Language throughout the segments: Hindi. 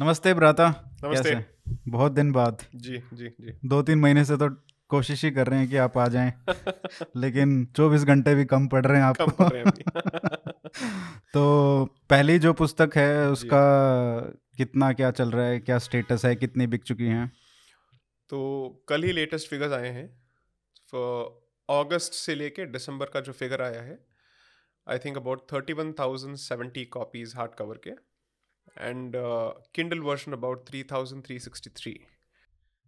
नमस्ते ब्राता नमस्ते। बहुत दिन बाद। जी जी जी। दो तीन महीने से तो कोशिश ही कर रहे हैं कि आप आ जाएँ लेकिन 24 घंटे भी कम पड़ रहे हैं कम आपको। पढ़ रहे हैं तो पहली जो पुस्तक है उसका कितना क्या चल रहा है क्या स्टेटस है कितनी बिक चुकी हैं? तो कल ही लेटेस्ट फिगर्स आए हैं। अगस्त से लेके दिसंबर का जो फिगर आया है I think about thirty one thousand seventy copies hard cover के। And Kindle version about three thousand three sixty three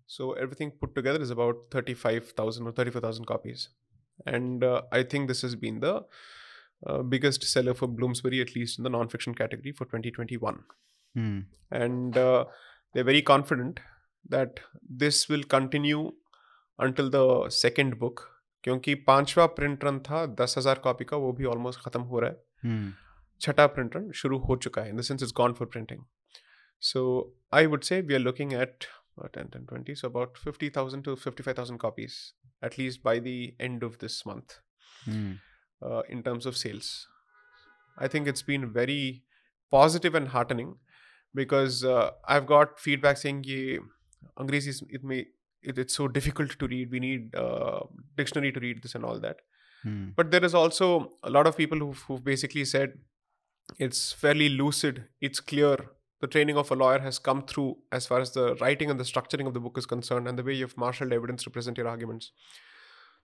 so everything put together is about thirty five thousand और thirty four thousand copies and I think this has been the uh, biggest seller for Bloomsbury, at least in the non-fiction category for 2021. Hmm and uh, they're very confident that this will continue until the second book क्योंकि पांचवा प्रिंट रन था दस हजार कॉपी का वो भी ऑलमोस्ट खत्म हो रहा है हम्म छठा प्रिंट रन शुरू हो चुका है in the sense is gone for printing so I would say we are looking at ten ten twenty so about fifty thousand to fifty five thousand copies at least by the end of this month hmm uh, in terms of sales. I think it's been very positive and heartening because uh, I've got feedback saying ye Angrezi is- it may it, it's so difficult to read. We need uh, dictionary to read this and all that. Hmm But there is also a lot of people who've, who've basically said it's fairly lucid, it's clear. The training of a lawyer has come through as far as the writing and the structuring of the book is concerned, and the way you've marshaled evidence to present your arguments.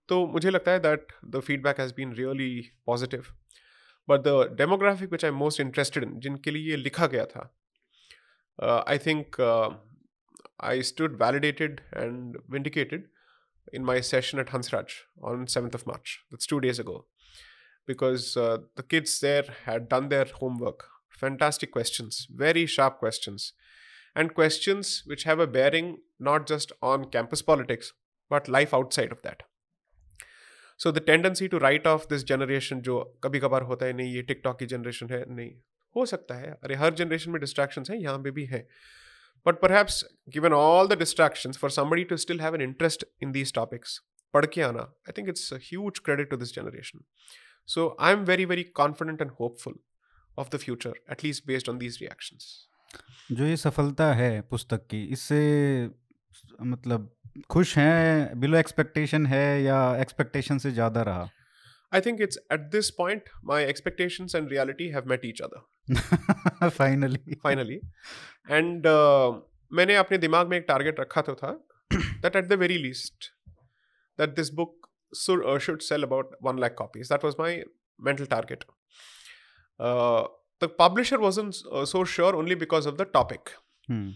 तो मुझे लगता है that the feedback has been really positive but the demographic which I am most interested in जिनके लिए ये लिखा गया था I think I stood validated and vindicated in my session at Hansraj on 7th of March. That's two days ago. Because uh, the kids there had done their homework. Fantastic questions, very sharp questions. And questions which have a bearing not just on campus politics, but life outside of that. So the tendency to write off this generation जो कभी कभार होता है नहीं ये टिकटॉक की जनरेशन है नहीं हो सकता है अरे हर जनरेशन में डिस्ट्रैक्शंस हैं यहाँ पे भी हैं but perhaps given all the distractions for somebody to still have an interest in these topics पढ़ के आना I think it's a huge credit to this generation so I'm very very confident and hopeful of the future at least based on these reactions जो ये सफलता है पुस्तक की इससे मतलब खुश हैं बिलो एक्सपेक्टेशन है या एक्सपेक्टेशन से ज़्यादा रहा I think it's at this point my expectations and reality have met each other finally finally and uh, मैंने अपने दिमाग में एक टारगेट रखा तो था that at the very least that this book uh, should sell about 1 lakh copies. That was my mental target. Uh, the publisher wasn't uh, so sure only because of the topic. Hmm.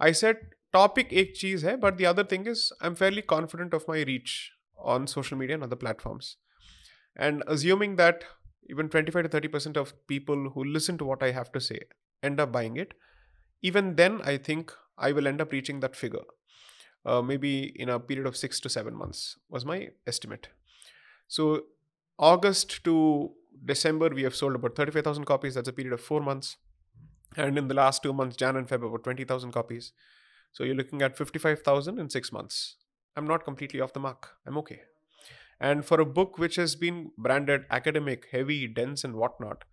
I said topic ek cheese, hai, but the other thing is I'm fairly confident of my reach on social media and other platforms. And assuming that even 25 to 30% of people who listen to what I have to say end up buying it, even then I think I will end up reaching that figure uh, maybe in a period of six to seven months was my estimate so August to December we have sold about 35,000 copies that's a period of four months and in the last two months Jan and Feb about 20,000 copies so you're looking at 55,000 in six months. I'm not completely off the mark. I'm okay. And for a book which has been branded academic, heavy, dense, and whatnot,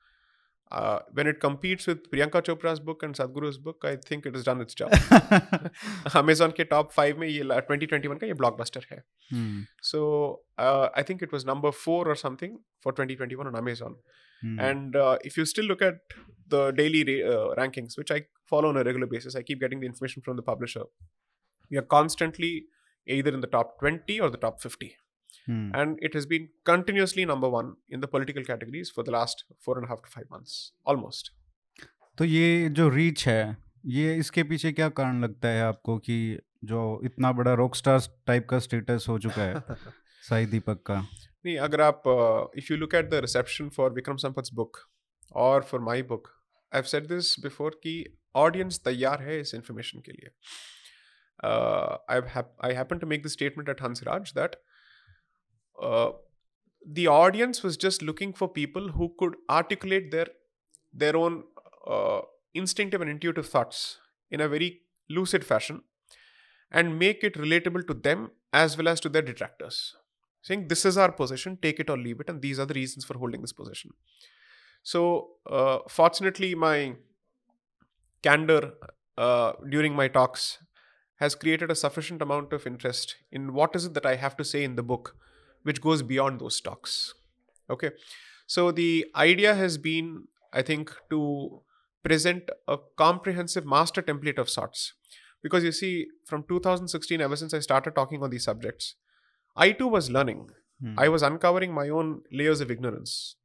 uh, when it competes with Priyanka Chopra's book and Sadhguru's book, I think it has done its job. Amazon के top five में ये ला- 2021 का ये blockbuster है. हम्म So uh, I think it was number four or something for 2021 on Amazon. Hmm, And uh, if you still look at the daily ra- uh, rankings, which I follow on a regular basis, I keep getting the information from the publisher. We are constantly either in the top 20 or the top 50. Hmm, And it has been continuously number one in the political categories for the last four and a half to five months, almost. तो ये जो रीच है ये इसके पीछे क्या कारण लगता है आपको कि जो इतना बड़ा रॉक स्टार टाइप का स्टेटस हो चुका है साई दीपक का? नहीं अगर आप if you look at the reception for Vikram Sampath's book और for my book I have said this before कि ऑडियंस तैयार है इस इंफॉर्मेशन के लिए। I happen to make the statement at Hansraj that the audience was just looking for people who could articulate their their own uh, instinctive and intuitive thoughts in a very lucid fashion and make it relatable to them as well as to their detractors saying this is our position take it or leave it and these are the reasons for holding this position. So uh, fortunately my candor uh, during my talks has created a sufficient amount of interest in what is it that I have to say in the book, which goes beyond those talks. Okay. So the idea has been, I think, to present a comprehensive master template of sorts. Because you see, from 2016, ever since I started talking on these subjects, I too was learning. Hmm. I was uncovering my own layers of ignorance.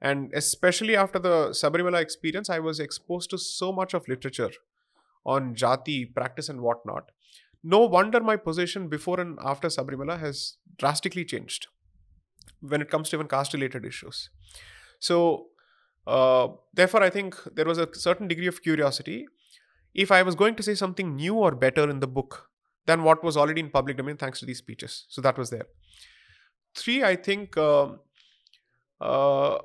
And especially after the Sabarimala experience, I was exposed to so much of literature on jati, practice, and whatnot. No wonder my position before and after Sabarimala has drastically changed when it comes to even caste related issues. So, uh, therefore, I think there was a certain degree of curiosity. If I was going to say something new or better in the book than what was already in public domain, thanks to these speeches, so that was there. Three, I think. um uh,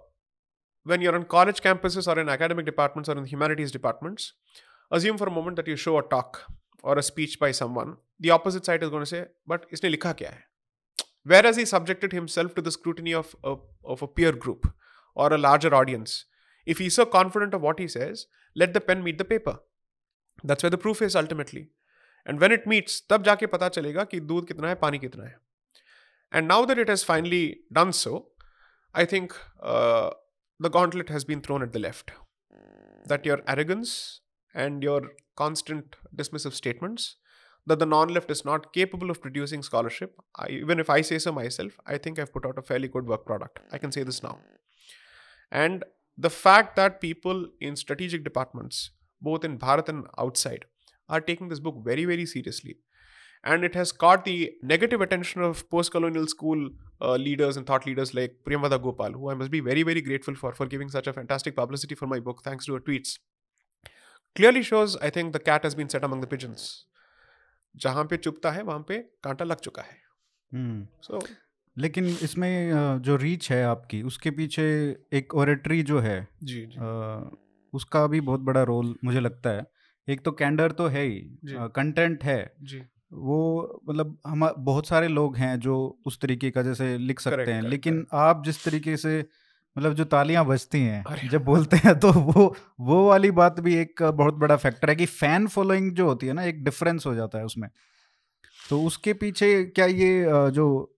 when you're on college campuses or in academic departments or in humanities departments, assume for a moment that you show a talk or a speech by someone. The opposite side is going to say, but isne likha kya hai? Whereas he subjected himself to the scrutiny of a, of a peer group or a larger audience. If he's so confident of what he says, let the pen meet the paper. That's where the proof is ultimately. And when it meets, तब जाके पता चलेगा कि दूध कितना है पानी कितना है And now that it has finally done so, I think uh, the gauntlet has been thrown at the left. That your arrogance and your constant dismissive statements, that the non left is not capable of producing scholarship, I, even if I say so myself, I think I've put out a fairly good work product. I can say this now. And the fact that people in strategic departments, both in Bharat and outside, are taking this book very, very seriously. And it has caught the negative attention of post colonial school uh, leaders and thought leaders like Priyamvada Gopal, who I must be very, very grateful for, for giving such a fantastic publicity for my book, thanks to her tweets. Clearly shows, I think, the cat has been set among the pigeons. जहाँ पे चुपता है वहाँ पे कांटा लग चुका है। हम्म। सो लेकिन इसमें जो रीच है आपकी उसके पीछे एक ओरेटरी जो है जी जी। अ, उसका भी बहुत बड़ा रोल मुझे लगता है। एक तो कैंडर तो है। ही कंटेंट है। जी। वो मतलब हम बहुत सारे लोग हैं जो उस तरीके का जैसे लिख सकते Correct, हैं। correct, लेकिन आप जिस तरीके से मतलब जो तालियाँ बजती हैं जब बोलते हैं तो वो वो वाली बात भी एक बहुत बड़ा फैक्टर है कि फ़ैन फॉलोइंग जो होती है ना एक डिफरेंस हो जाता है उसमें। तो उसके पीछे क्या ये जो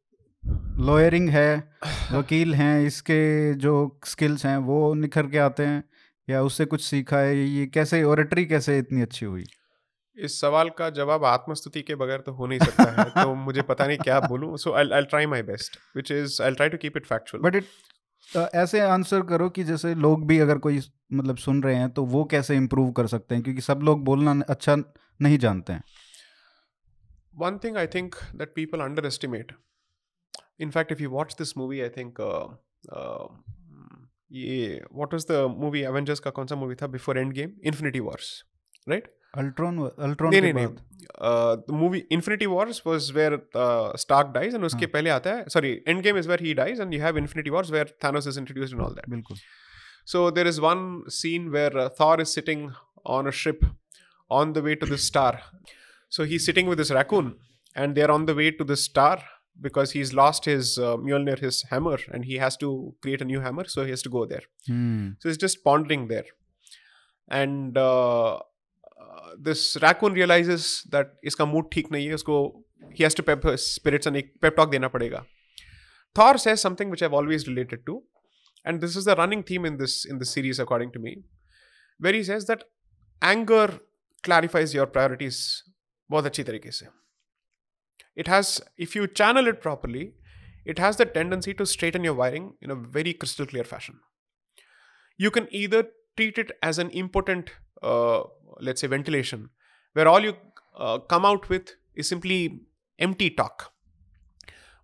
लॉयरिंग है वकील हैं इसके जो स्किल्स हैं वो निखर के आते हैं या उससे कुछ सीखा है ये कैसे ओरेटरी कैसे इतनी अच्छी हुई? इस सवाल का जवाब आत्मस्तुति के बगैर तो हो नहीं सकता है तो मुझे पता नहीं क्या बोलूँ so I I try my best which is I try to keep it factual but it ऐसे आंसर करो कि जैसे लोग भी अगर कोई मतलब सुन रहे हैं तो वो कैसे इम्प्रूव कर सकते हैं? क्योंकि सब लोग बोलना अच्छा नहीं जानते हैं। One thing I think that people underestimate in fact if you watch this movie I think ये what is the movie Avengers का कौन सा मूवी था? Before Endgame Infinity Wars right Ultron Ultron नहीं के नहीं नहीं बाद uh, the movie Infinity Wars was where uh, Stark dies and उसके हाँ. पहले आता है sorry Endgame is where he dies and you have Infinity Wars where Thanos is introduced and all that. बिल्कुल So there is one scene where uh, Thor is sitting on a ship on the way to the star. So he's sitting with his raccoon, and they're on the way to the star because he's lost his uh, Mjolnir, his hammer, and he has to create a new hammer. So he has to go there. Hmm So he's just pondering there, and uh, uh, this raccoon realizes that इसका mood ठीक नहीं है. उसको to pep his spirits and एक talk देना पड़ेगा. Says something which I've always related to, and this is the running theme in this in this series, according to me, where he says that anger clarifies your priorities बहुत अच्छी तरीके से. It has, if you channel it properly, it has the tendency to straighten your wiring in a very crystal clear fashion. You can either treat it as an impotent, uh, let's say, ventilation, where all you uh, come out with is simply empty talk.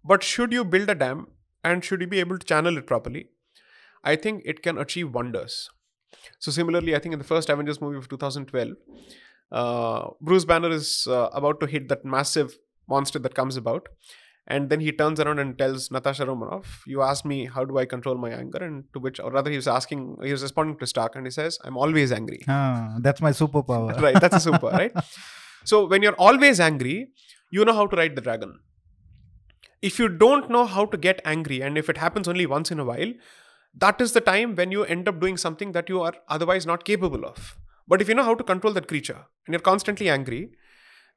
But should you build a dam and should you be able to channel it properly, I think it can achieve wonders. So, similarly, I think in the first Avengers movie of 2012, uh, Bruce Banner is uh, about to hit that massive monster that comes about. And then he turns around and tells Natasha Romanoff, You asked me, how do I control my anger? And to which, or rather, he was asking, he was responding to Stark and he says, I'm always angry. Ah, that's my superpower. right, that's a super, right? So when you're always angry, you know how to ride the dragon. If you don't know how to get angry, and if it happens only once in a while, that is the time when you end up doing something that you are otherwise not capable of. But if you know how to control that creature and you're constantly angry,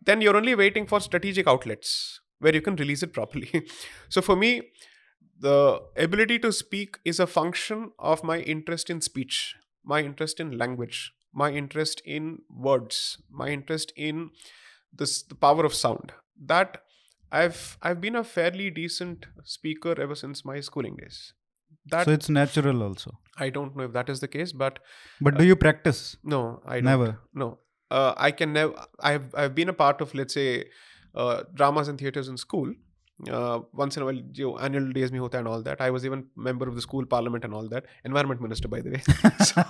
then you're only waiting for strategic outlets where you can release it properly. so for me, the ability to speak is a function of my interest in speech, my interest in language, my interest in words, my interest in this the power of sound. That I've I've been a fairly decent speaker ever since my schooling days. That so it's natural also I don't know if that is the case, but but do you practice no, I don't. never No, uh, I can never. I've I've been a part of let's say uh, dramas and theaters in school. Uh, once in a while, जो annual days में होता है and all that. I was even member of the school parliament and all that. Environment minister, by the way. So,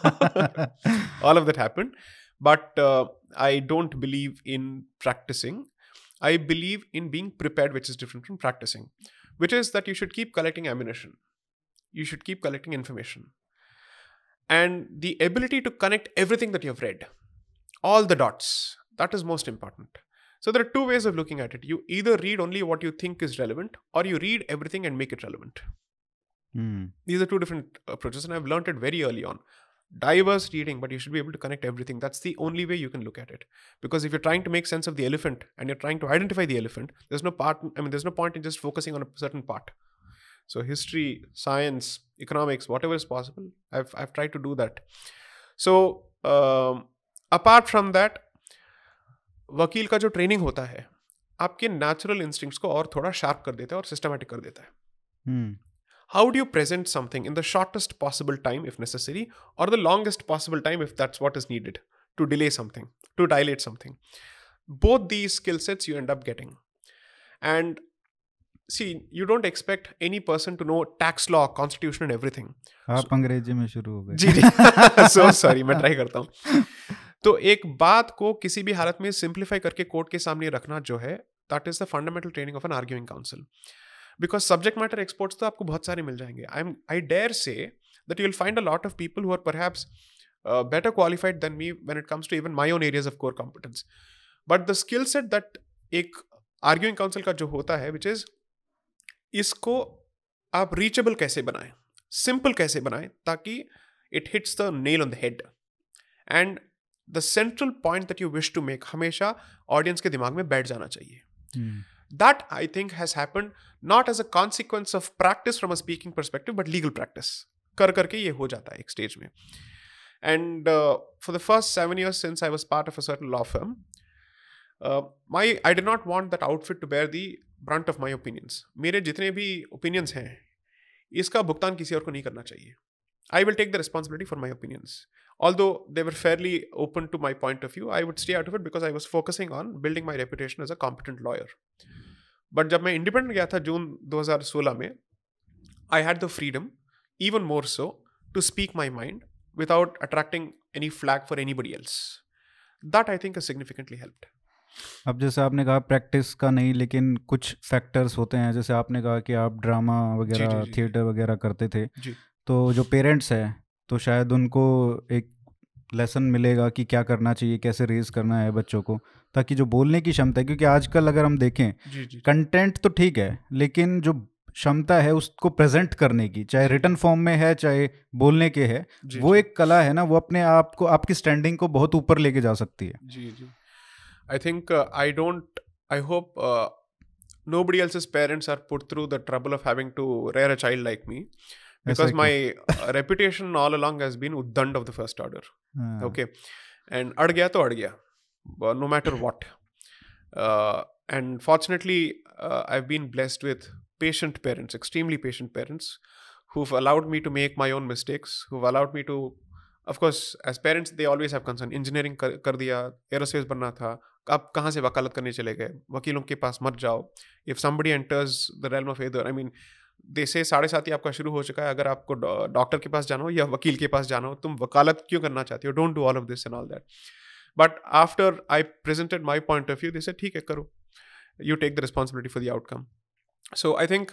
all of that happened, but uh, I don't believe in practicing. I believe in being prepared, which is different from practicing. Which is that you should keep collecting ammunition. You should keep collecting information, and the ability to connect everything that you have read all the dots. That is most important. So there are two ways of looking at it. You either read only what you think is relevant, or you read everything and make it relevant. Mm. These are two different approaches, and I've learned it very early on. Diverse reading, but you should be able to connect everything. That's the only way you can look at it. Because if you're trying to make sense of the elephant and you're trying to identify the elephant, there's no part. I mean, there's no point in just focusing on a certain part. So history, science, economics, whatever is possible, I've I've tried to do that. So um, apart from that, वकील का जो ट्रेनिंग होता है आपके नेचुरल इंस्टिंक्ट्स को और थोड़ा शार्प कर देता है और सिस्टमेटिक कर देता है. How do you present something in the shortest possible time if necessary और the longest possible time if that's what is needed to delay something to dilate something both these skill sets you end up getting. And see you don't expect any person to know tax law constitution and everything. आप अंग्रेज़ी में शुरू हो गए। जी जी। सो सॉरी मैं ट्राई करता हूँ। तो एक बात को किसी भी हालत में सिंप्लीफाई करके कोर्ट के सामने रखना जो है that is the fundamental training of an arguing counsel because subject matter experts तो आपको बहुत सारे मिल जाएँगे। I am I dare say that you will find a lot of people who are perhaps better qualified than me when it comes to even my own areas of core competence. But the skill set that एक आर्ग्यूइंग काउंसिल का जो होता है विच इज़ इसको आप रीचेबल कैसे बनाएँ? सिंपल कैसे बनाएँ? ताकि it hits the nail on the head and The central point that you wish to make हमेशा ऑडियंस के दिमाग में बैठ जाना चाहिए Hmm. that i think has happened not as a consequence of practice from a speaking perspective but legal practice कर करके ये हो जाता है एक स्टेज में and uh, for the first seven years since i was part of a certain law firm uh, my i did not want that outfit to bear the brunt of my opinions मेरे जितने भी opinions हैं इसका भुगतान किसी और को नहीं करना चाहिए I will take the responsibility for my opinions. Although they were fairly open to my point of view, I would stay out of it because I was focusing on building my reputation as a competent lawyer. But जब मैं independent गया था जून 2016 में I had the freedom, even more so, to speak my mind without attracting any flag for anybody else. That I think has significantly helped. अब जैसे आपने कहा प्रैक्टिस का नहीं लेकिन कुछ फैक्टर्स होते हैं जैसे आपने कहा कि आप ड्रामा वगैरह जी, जी। थिएटर वगैरह करते थे जी। तो जो पेरेंट्स हैं तो शायद उनको एक लेसन मिलेगा कि क्या करना चाहिए कैसे रेज करना है बच्चों को ताकि जो बोलने की क्षमता है क्योंकि आजकल अगर हम देखें जी जी कंटेंट तो ठीक है लेकिन जो क्षमता है उसको प्रेजेंट करने की चाहे रिटर्न फॉर्म में है चाहे बोलने के है जी वो जी। एक कला है ना वो अपने आप को आपकी स्टैंडिंग को बहुत ऊपर लेके जा सकती है. I think uh, I don't. I hope uh, nobody else's parents are put through the trouble of having to rear a child like me, because ऐसा my uh, reputation all along has been uddand of the first order. हाँ, Okay, and अड़ गया तो अड़ गया, but no matter what. Uh, and fortunately, uh, I've been blessed with patient parents, extremely patient parents, who've allowed me to make my own mistakes, who've allowed me to of course as parents they always have concern engineering कर, कर दिया एरोस्पेस बनना था आप कहाँ से वकालत करने चले गए वकीलों के पास मत जाओ if somebody enters the realm of either i mean जैसे साढ़े सात ही आपका शुरू हो चुका है। अगर आपको डॉक्टर के पास जाना हो या वकील के पास जाना हो तुम वकालत क्यों करना चाहते हो? Don't do all of this and all that but after I presented my point of view this ठीक है करो। You take the responsibility for the outcome so I think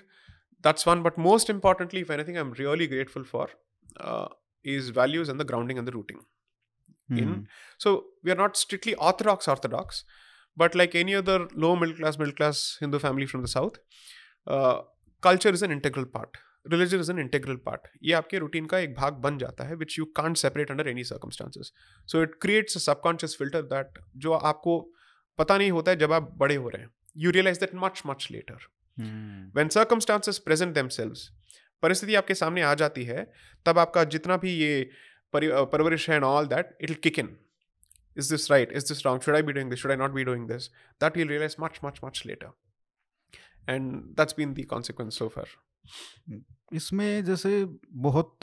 that's one but most importantly if anything I am really grateful for is values and the grounding and the rooting in so we are not strictly orthodox orthodox but like any other low middle class middle class Hindu family from the south culture is an integral part religion is an integral part ये आपके रूटीन का एक भाग बन जाता है which you can't separate under any circumstances so it creates a subconscious filter that जो आपको पता नहीं होता है जब आप बड़े हो रहे हैं। You realize that much much later when circumstances present themselves परिस्थिति आपके सामने आ जाती है तब आपका जितना भी ये परवरिश है and all that it kick in is this right? Is this wrong? Should i be doing this? Should i not be doing this? That you'll realize much much much later. And that's been the consequence so far इसमें जैसे बहुत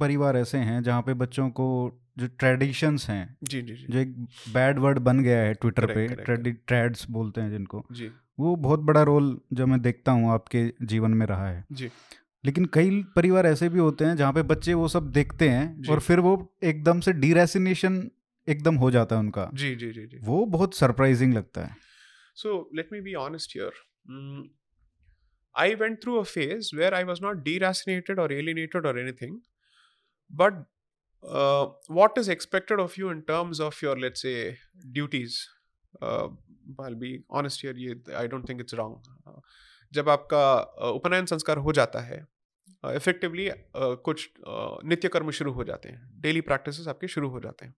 परिवार ऐसे हैं जहाँ पे बच्चों को जो ट्रेडिशंस हैं जी जी जी। जो एक बैड वर्ड बन गया है ट्विटर पे ट्रेडि ट्रेड्स बोलते हैं जिनको जी। वो बहुत बड़ा रोल जो मैं देखता हूँ आपके जीवन में रहा है। जी। लेकिन कई परिवार ऐसे भी होते हैं जहाँ पे बच्चे वो सब देखते हैं और फिर वो एकदम से डीरेसिनेशन एकदम हो जाता है उनका। जी जी जी जी। वो बहुत सरप्राइजिंग लगता है। सो let me be honest here. Mm, I went through a phase where I was not deracinated or alienated or anything, but uh, what is expected of you in terms of your, let's say, duties? Uh, I'll be honest here. ये I don't think it's wrong. Uh, जब आपका uh, उपनयन संस्कार हो जाता है इफेक्टिवली कुछ uh, नित्य कर्म शुरू हो जाते हैं डेली प्रैक्टिसेस आपके शुरू हो जाते हैं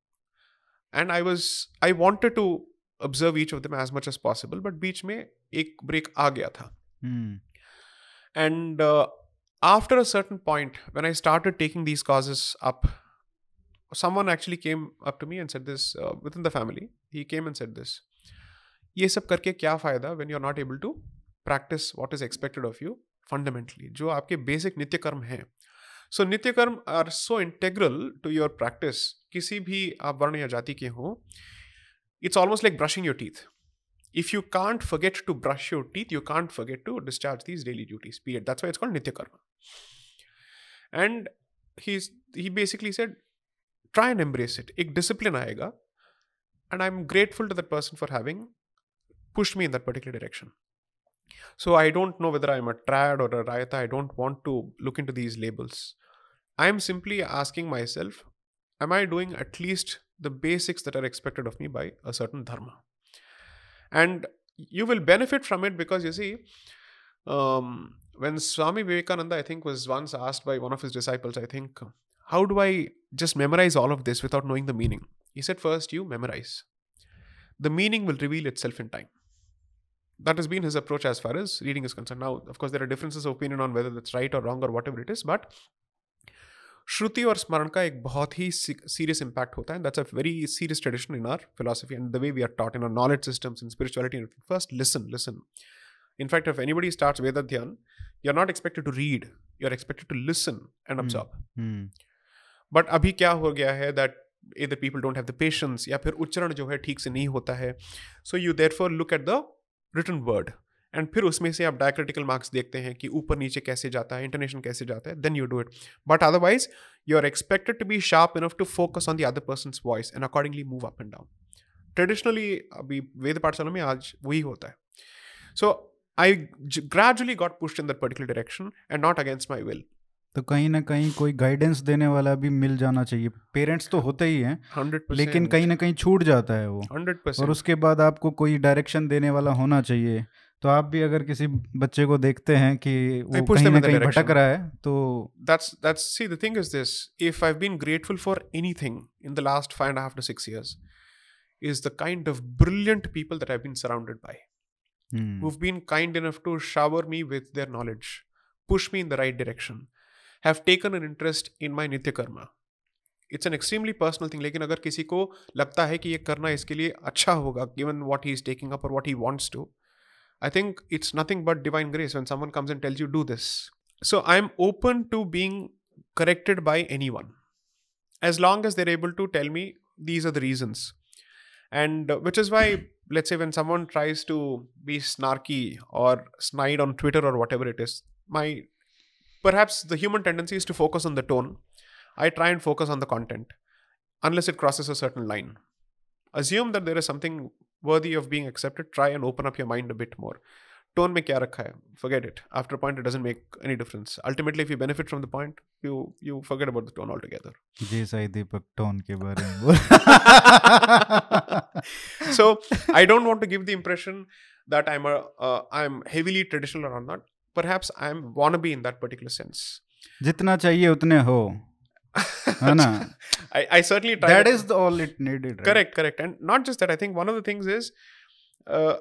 and I was I wanted to observe each of them as much as possible but बीच में एक ब्रेक आ गया था हम्म and uh, after a certain point when i started taking these causes up someone actually came up to me and said this uh, within the family he came and said this ये सब करके क्या फ़ायदा when you're not able to practice what is expected of you fundamentally जो आपके basic नित्य कर्म हैं so nitya karma are so integral to your practice किसी भी आप वर्ण या जाति के हों it's almost like brushing your teeth. if you can't forget to brush your teeth, you can't forget to discharge these daily duties. Period. That's why it's called nitya karma. And he's he basically said, try and embrace it. Ek discipline aega, and I'm grateful to that person for having pushed me in that particular direction. So I don't know whether I'm a triad or a rayata. I don't want to look into these labels. I'm simply asking myself, am I doing at least the basics that are expected of me by a certain dharma? And you will benefit from it because you see, um, when Swami Vivekananda, I think, was once asked by one of his disciples, I think, how do I just memorize all of this without knowing the meaning? He said, first you memorize. The meaning will reveal itself in time. That has been his approach as far as reading is concerned. Now, of course, there are differences of opinion on whether that's right or wrong or whatever it is, but श्रुति और स्मरण का एक बहुत ही सीरियस इम्पैक्ट होता है। That's a very serious tradition in our philosophy and the way we are taught in our knowledge systems in spirituality first listen listen in fact if anybody starts veda dhyan you're not expected to read you're expected to listen and absorb. Hmm but अभी क्या हो गया है दैट इधर people don't have the patience या फिर उच्चारण जो है ठीक से नहीं होता है। So you therefore look at the written word and फिर उसमें से आप डायक्रिटिकल मार्क्स देखते हैं कि ऊपर नीचे कैसे जाता है इंटरनेशन कैसे जाता है then you do it but otherwise you are expected to be sharp enough to focus on the other person voice and accordingly move up and down traditionally अभी वेद पाठशाला में आज वही होता है. So I gradually got pushed in that particular direction and not against my will तो कहीं ना कहीं कोई गाइडेंस देने वाला भी मिल जाना चाहिए। पेरेंट्स तो होते ही हैं हंड्रेड लेकिन कहीं ना कहीं छूट जाता है वो। हंड्रेड और उसके बाद आपको कोई डायरेक्शन देने वाला होना चाहिए। तो आप भी अगर किसी बच्चे को देखते हैं कि वो कहीं कहीं भटक रहा है तो that's that's see the thing is this if I have been grateful for anything in the last five and half to six years is the kind of brilliant people that I have been surrounded by who've been kind enough to shower me with their knowledge push me in the right direction have taken an interest in my nitya karma it's an extremely personal thing लेकिन अगर किसी को लगता है कि ये करना इसके लिए अच्छा होगा given what he is taking up और what he wants to I think it's nothing but divine grace when someone comes and tells you do this. So I'm open to being corrected by anyone as long as they're able to tell me these are the reasons. And uh, which is why, let's say, when someone tries to be snarky or snide on Twitter or whatever it is, my perhaps the human tendency is to focus on the tone. I try and focus on the content unless it crosses a certain line. Assume that there is something worthy of being accepted. Try and open up your mind a bit more. Tone में क्या रखा है? Forget it. After a point, it doesn't make any difference. Ultimately, if you benefit from the point, you you forget about the tone altogether. Ji Sai Deepak tone के बारे में बोल so I don't want to give the impression that I'm a uh, I'm heavily traditional or not. Perhaps I'm wannabe in that particular sense. जितना चाहिए उतने हो है ना I, I certainly that that- is the all it needed right? correct correct. And not just that i think one of the things is uh,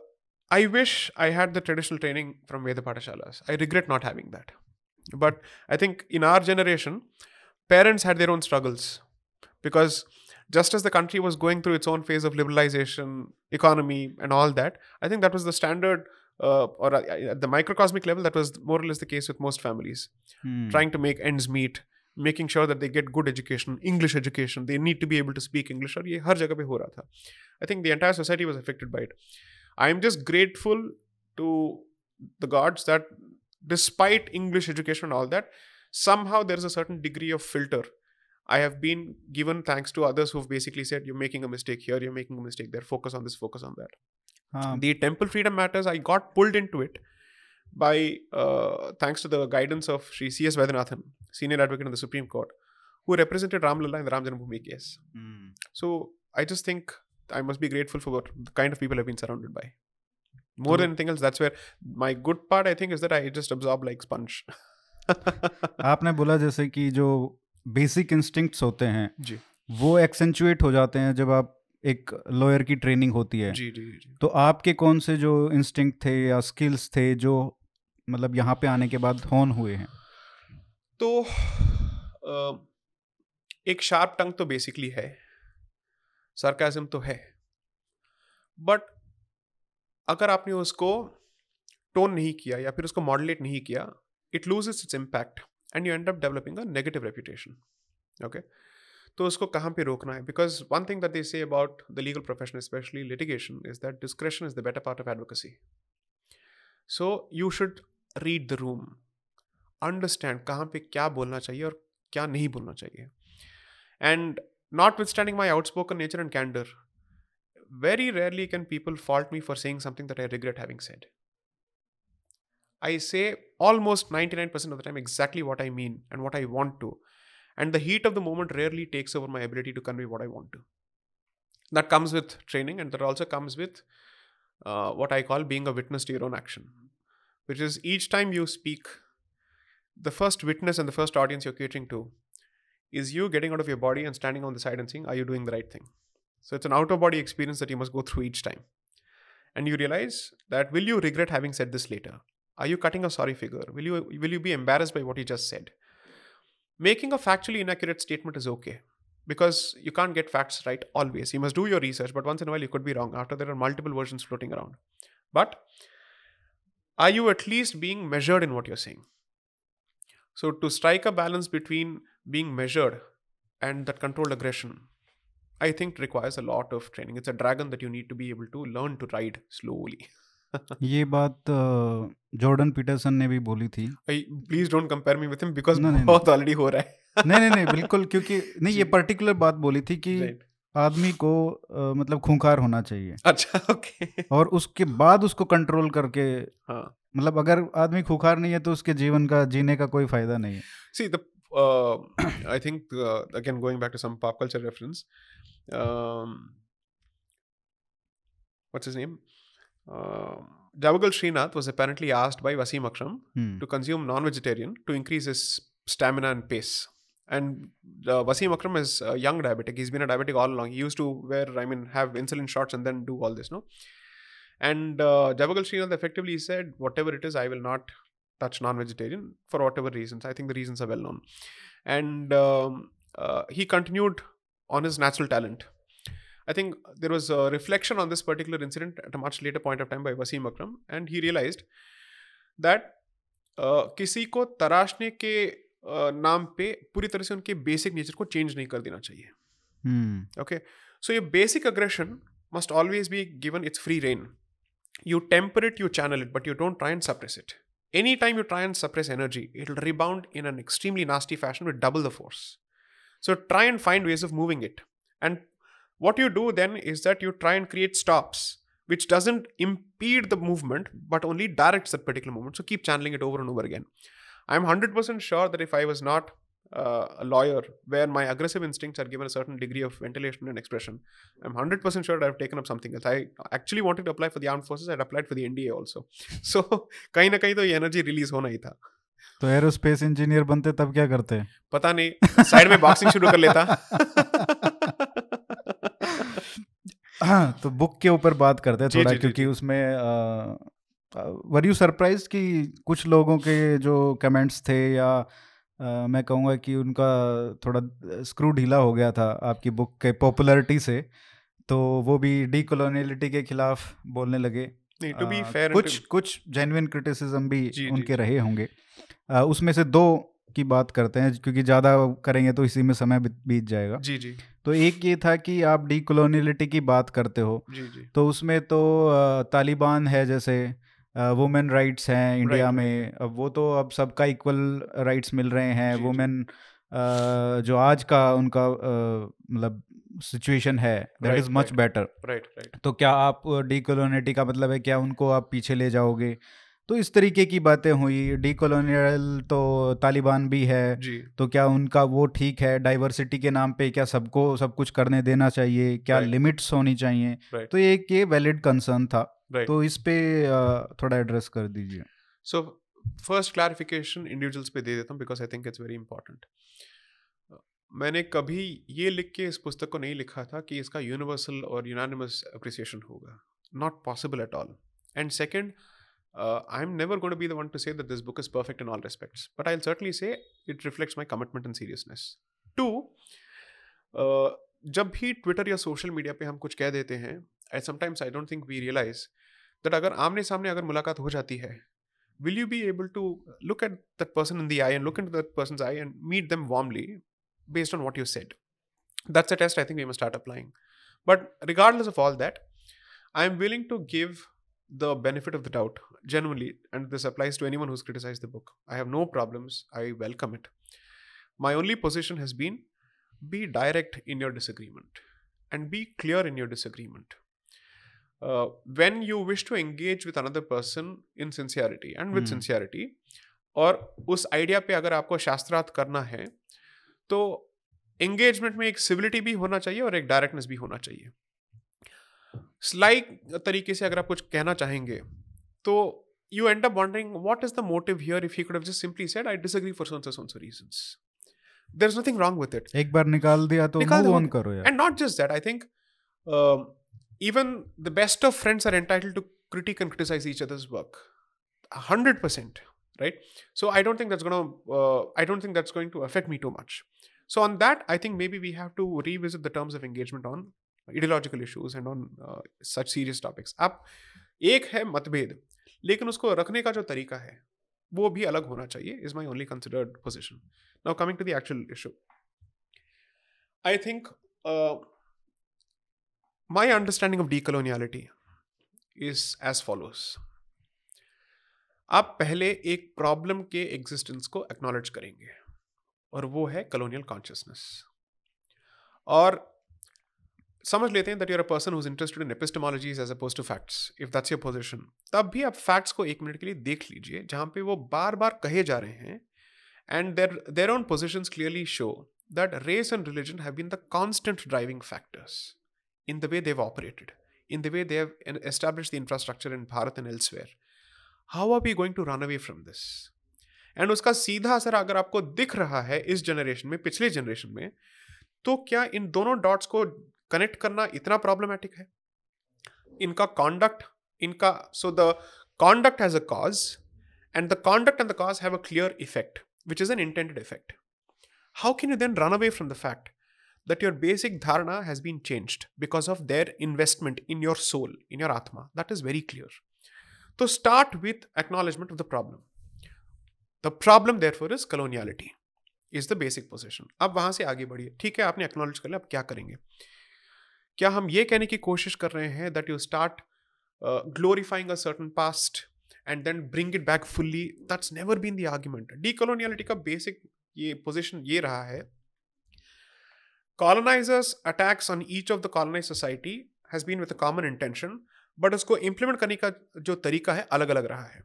i wish i had the traditional training from veda patashalas i regret not having that. But i think in our generation parents had their own struggles because just as the country was going through its own phase of liberalization economy and all that i think that was the standard uh, or uh, at the microcosmic level that was more or less the case with most families. Hmm. trying to make ends meet making sure that they get good education english education they need to be able to speak english और ये हर जगह पे हो रहा था i think the entire society was affected by it i am just grateful to the gods that despite english education and all that somehow there is a certain degree of filter i have been given thanks to others who've basically said you're making a mistake here you're making a mistake there focus on this focus on that हाँ the temple freedom matters i got pulled into it By uh, thanks to the guidance of Sri C.S. Vaidyanathan, senior advocate in the Supreme Court, who represented Ram Lalla in the Ram Janmabhoomi case. Hmm. So I just think I must be grateful for what the kind of people I've been surrounded by. More mm. than anything else, that's where my good part I think is that I just absorb like sponge. आपने बोला जैसे कि जो बेसिक इंस्टिंक्ट्स होते हैं जी वो एक्सेंचुएट हो जाते हैं जब आप एक लॉयर की ट्रेनिंग होती है जी जी जी तो आपके कौन से जो इंस्टिंक्ट थे या स्किल्स थे जो मतलब यहाँ पे आने के बाद होन हुए हैं। तो एक शार्प टंग तो बेसिकली है। सरकाजम तो है। बट अगर आपने उसको टोन नहीं किया या फिर उसको मॉडलेट नहीं किया it lose its impact and you end up developing a negative reputation okay तो उसको कहाँ पे रोकना है? Because one thing that they say about the legal profession specially litigation is that discretion is the better part of advocacy so you should read the room understand कहाँ पे क्या बोलना चाहिए और क्या नहीं बोलना चाहिए and notwithstanding my outspoken nature and candour very rarely can people fault me for saying something that I regret having said. I say almost 99% of the time exactly what I mean and what I want to. And the heat of the moment rarely takes over my ability to convey what I want to. That comes with training and that also comes with uh, what I call being a witness to your own action, which is each time you speak, the first witness and the first audience you're catering to is you getting out of your body and standing on the side and saying, Are you doing the right thing? So it's an out of body experience that you must go through each time. And you realize that will you regret having said this later? Are you cutting a sorry figure? Will you will you be embarrassed by what you just said? Making a factually inaccurate statement is okay because you can't get facts right always. You must do your research, but once in a while you could be wrong. After there are multiple versions floating around. But are you at least being measured in what you're saying? So to strike a balance between being measured and that controlled aggression, I think requires a lot of training. It's a dragon that you need to be able to learn to ride slowly. ये बात जॉर्डन पीटरसन ने भी बोली थी I, please don't compare me with him because No, no, no. बहुत already हो रहा है. नहीं नहीं नहीं बिल्कुल क्योंकि नहीं ये जी। पर्टिकुलर बात बोली थी कि Right. आदमी को आ, मतलब खूंखार होना चाहिए अच्छा ओके और उसके बाद उसको कंट्रोल करके हाँ. मतलब अगर आदमी खूंखार नहीं है तो उसके जीवन का जीने का कोई फ़ायदा नहीं है see the I think again going back to some pop culture reference what's his name Javagal Srinath was apparently asked by Vaseem Akram hmm. to consume non-vegetarian to increase his stamina and pace. And uh, Wasim Akram is a young diabetic. He's been a diabetic all along. He used to wear, I mean, have insulin shots and then do all this, no? And uh, Javagal Srinath effectively said, whatever it is, I will not touch non-vegetarian for whatever reasons. I think the reasons are well known. And um, uh, he continued on his natural talent. I think there was a reflection on this particular incident at a much later point of time by Wasim Akram, and he realized that uh, किसी को तराशने के uh, नाम पे पूरी तरह से उनके बेसिक नेचर को चेंज नहीं कर देना चाहिए। हम्म। ओके सो ये basic aggression must always be given it's free rein you temper it you channel it but you don't try and suppress it any time you try and suppress energy it will rebound in an extremely nasty fashion with double the force so try and find ways of moving it and what you do then is that you try and create stops which doesn't impede the movement but only direct the particular movement so keep channeling it over and over again I am hundred percent sure that if I was not a lawyer were my aggressive instincts are given certain degree of ventilation and expression I am hundred percent sure I've taken up something else I actually wanted apply for the armed forces and applied for the India also so कहीं ना कहीं तो ये एनर्जी रिलीज़ होना ही था। तो एरोस्पेस इंजीनियर बनते तब क्या करते? पता नहीं साइड में बॉक्सिंग शुरू कर लेता। हाँ तो बुक के ऊपर बात करते हैं थोड़ा जी, क्योंकि जी, उसमें आ, वर यू सरप्राइज़ कि कुछ लोगों के जो कमेंट्स थे या अ, मैं कहूँगा कि उनका थोड़ा स्क्रू ढीला हो गया था आपकी बुक के पॉपुलरिटी से तो वो भी डीकोलोनियलिटी के खिलाफ बोलने लगे। नहीं टू बी फेयर कुछ कुछ जेन्युइन क्रिटिसिज्म भी जी, उनके जी। रहे होंगे। अ, उसमें से दो की बात करते हैं क्योंकि ज़्यादा करेंगे तो इसी में समय बीत बीत जाएगा। जी जी। तो एक ये था कि आप डीकोलोनियलिटी की बात करते हो जी जी। तो उसमें तो तालिबान है जैसे वुमेन राइट्स हैं इंडिया right, में। अब वो तो अब सबका इक्वल राइट्स मिल रहे हैं। वुमेन जो। आज का उनका मतलब सिचुएशन है that is much better right right तो क्या आप डीकोलोनिटी का मतलब है क्या उनको आप पीछे ले जाओगे? तो इस तरीके की बातें हुई। डीकोलोनियल तो तालिबान भी है। जी। तो क्या उनका वो ठीक है? डाइवर्सिटी के नाम पे क्या सबको सब कुछ करने देना चाहिए? क्या Right. लिमिट्स होनी चाहिए? तो एक ये वैलिड कंसर्न था। राइट तो इस पे थोड़ा एड्रेस कर दीजिए। सो फ़र्स्ट क्लैरिफिकेशन इंडिविजुअल्स पे दे देता हूँ because I think it's very important मैंने कभी ये लिख के इस पुस्तक को नहीं लिखा था कि इसका यूनिवर्सल और यूनानिमस अप्रिसिएशन होगा। Not possible at all and second I am never going to be the one to say that this book is perfect in all respects but I certainly say it reflects my commitment and seriousness to जब भी ट्विटर या सोशल मीडिया पे हम कुछ कह देते हैं I sometimes I don't think we realize that अगर आमने सामने अगर मुलाकात हो जाती है will you be able to look at that person in the eye and look into that person's eye and meet them warmly based on what you said that's a test i think we must start applying but regardless of all that i am willing to give the benefit of the doubt genuinely and this applies to anyone who's criticized the book i have no problems i welcome it my only position has been be direct in your disagreement and be clear in your disagreement Uh, when you wish to engage with another person in sincerity and with Hmm. sincerity और उस आइडिया पे अगर आपको शास्त्रार्थ करना है तो एंगेजमेंट में एक सिविलिटी भी होना चाहिए और एक डायरेक्टनेस भी होना चाहिए। स्लाइक तरीके से अगर आप कुछ कहना चाहेंगे तो you end up wondering what is the motive here if you just simply said I disagree for so so so reasons there is nothing wrong with it एक बार निकाल दिया तो निकाल ऑन करो and not just that, I think um, even the best of friends are entitled to critique and criticize each other's work. A hundred percent, right? So I don't think that's gonna. Uh, I don't think that's going to affect me too much. So on that, I think maybe we have to revisit the terms of engagement on ideological issues and on uh, such serious topics. अब एक है मतभेद लेकिन उसको रखने का जो तरीका है वो भी अलग होना चाहिए is my only considered position now coming to the actual issue I think my understanding of decoloniality is as follows. आप पहले एक प्रॉब्लम के एग्जिस्टेंस को एक्नॉलेज करेंगे, और वो है कलोनियल कॉन्शियसनेस और समझ लेते हैं that you're a person who's interested in epistemologies as opposed to facts if that's your position तब भी आप फैक्ट्स को एक मिनट के लिए देख लीजिए, जहाँ पे वो बार बार कहे जा रहे हैं and their their own position clearly show that race and religion have been the constant driving factors. In the way they've operated, in the way they have established the infrastructure in Bharat and elsewhere. How are we going to run away from this? And उसका सीधा असर अगर आपको दिख रहा है इस जनरेशन में पिछले जनरेशन में तो क्या इन दोनों डॉट्स को कनेक्ट करना इतना प्रॉब्लमेटिक है इनका कॉन्डक्ट इनका so the conduct has a cause and the conduct and the cause have a clear effect, which is an intended effect. How can you then run away from the fact that your basic dharana has been changed because of their investment in your soul, in your atma? That is very clear. So start with acknowledgement of the problem. The problem, therefore, is coloniality. Is the basic position. अब वहाँ से आगे बढ़िए ठीक है आपने एक्नॉलेज कर लिया अब क्या करेंगे क्या हम ये कहने की कोशिश कर रहे हैं that you start glorifying a certain past and then bring it back fully that's never been the argument decoloniality का basic ये position ये रहा है colonizers attacks on each of the colonized society has been with a common intention but उसको implement करने का जो तरीका है अलग अलग रहा है।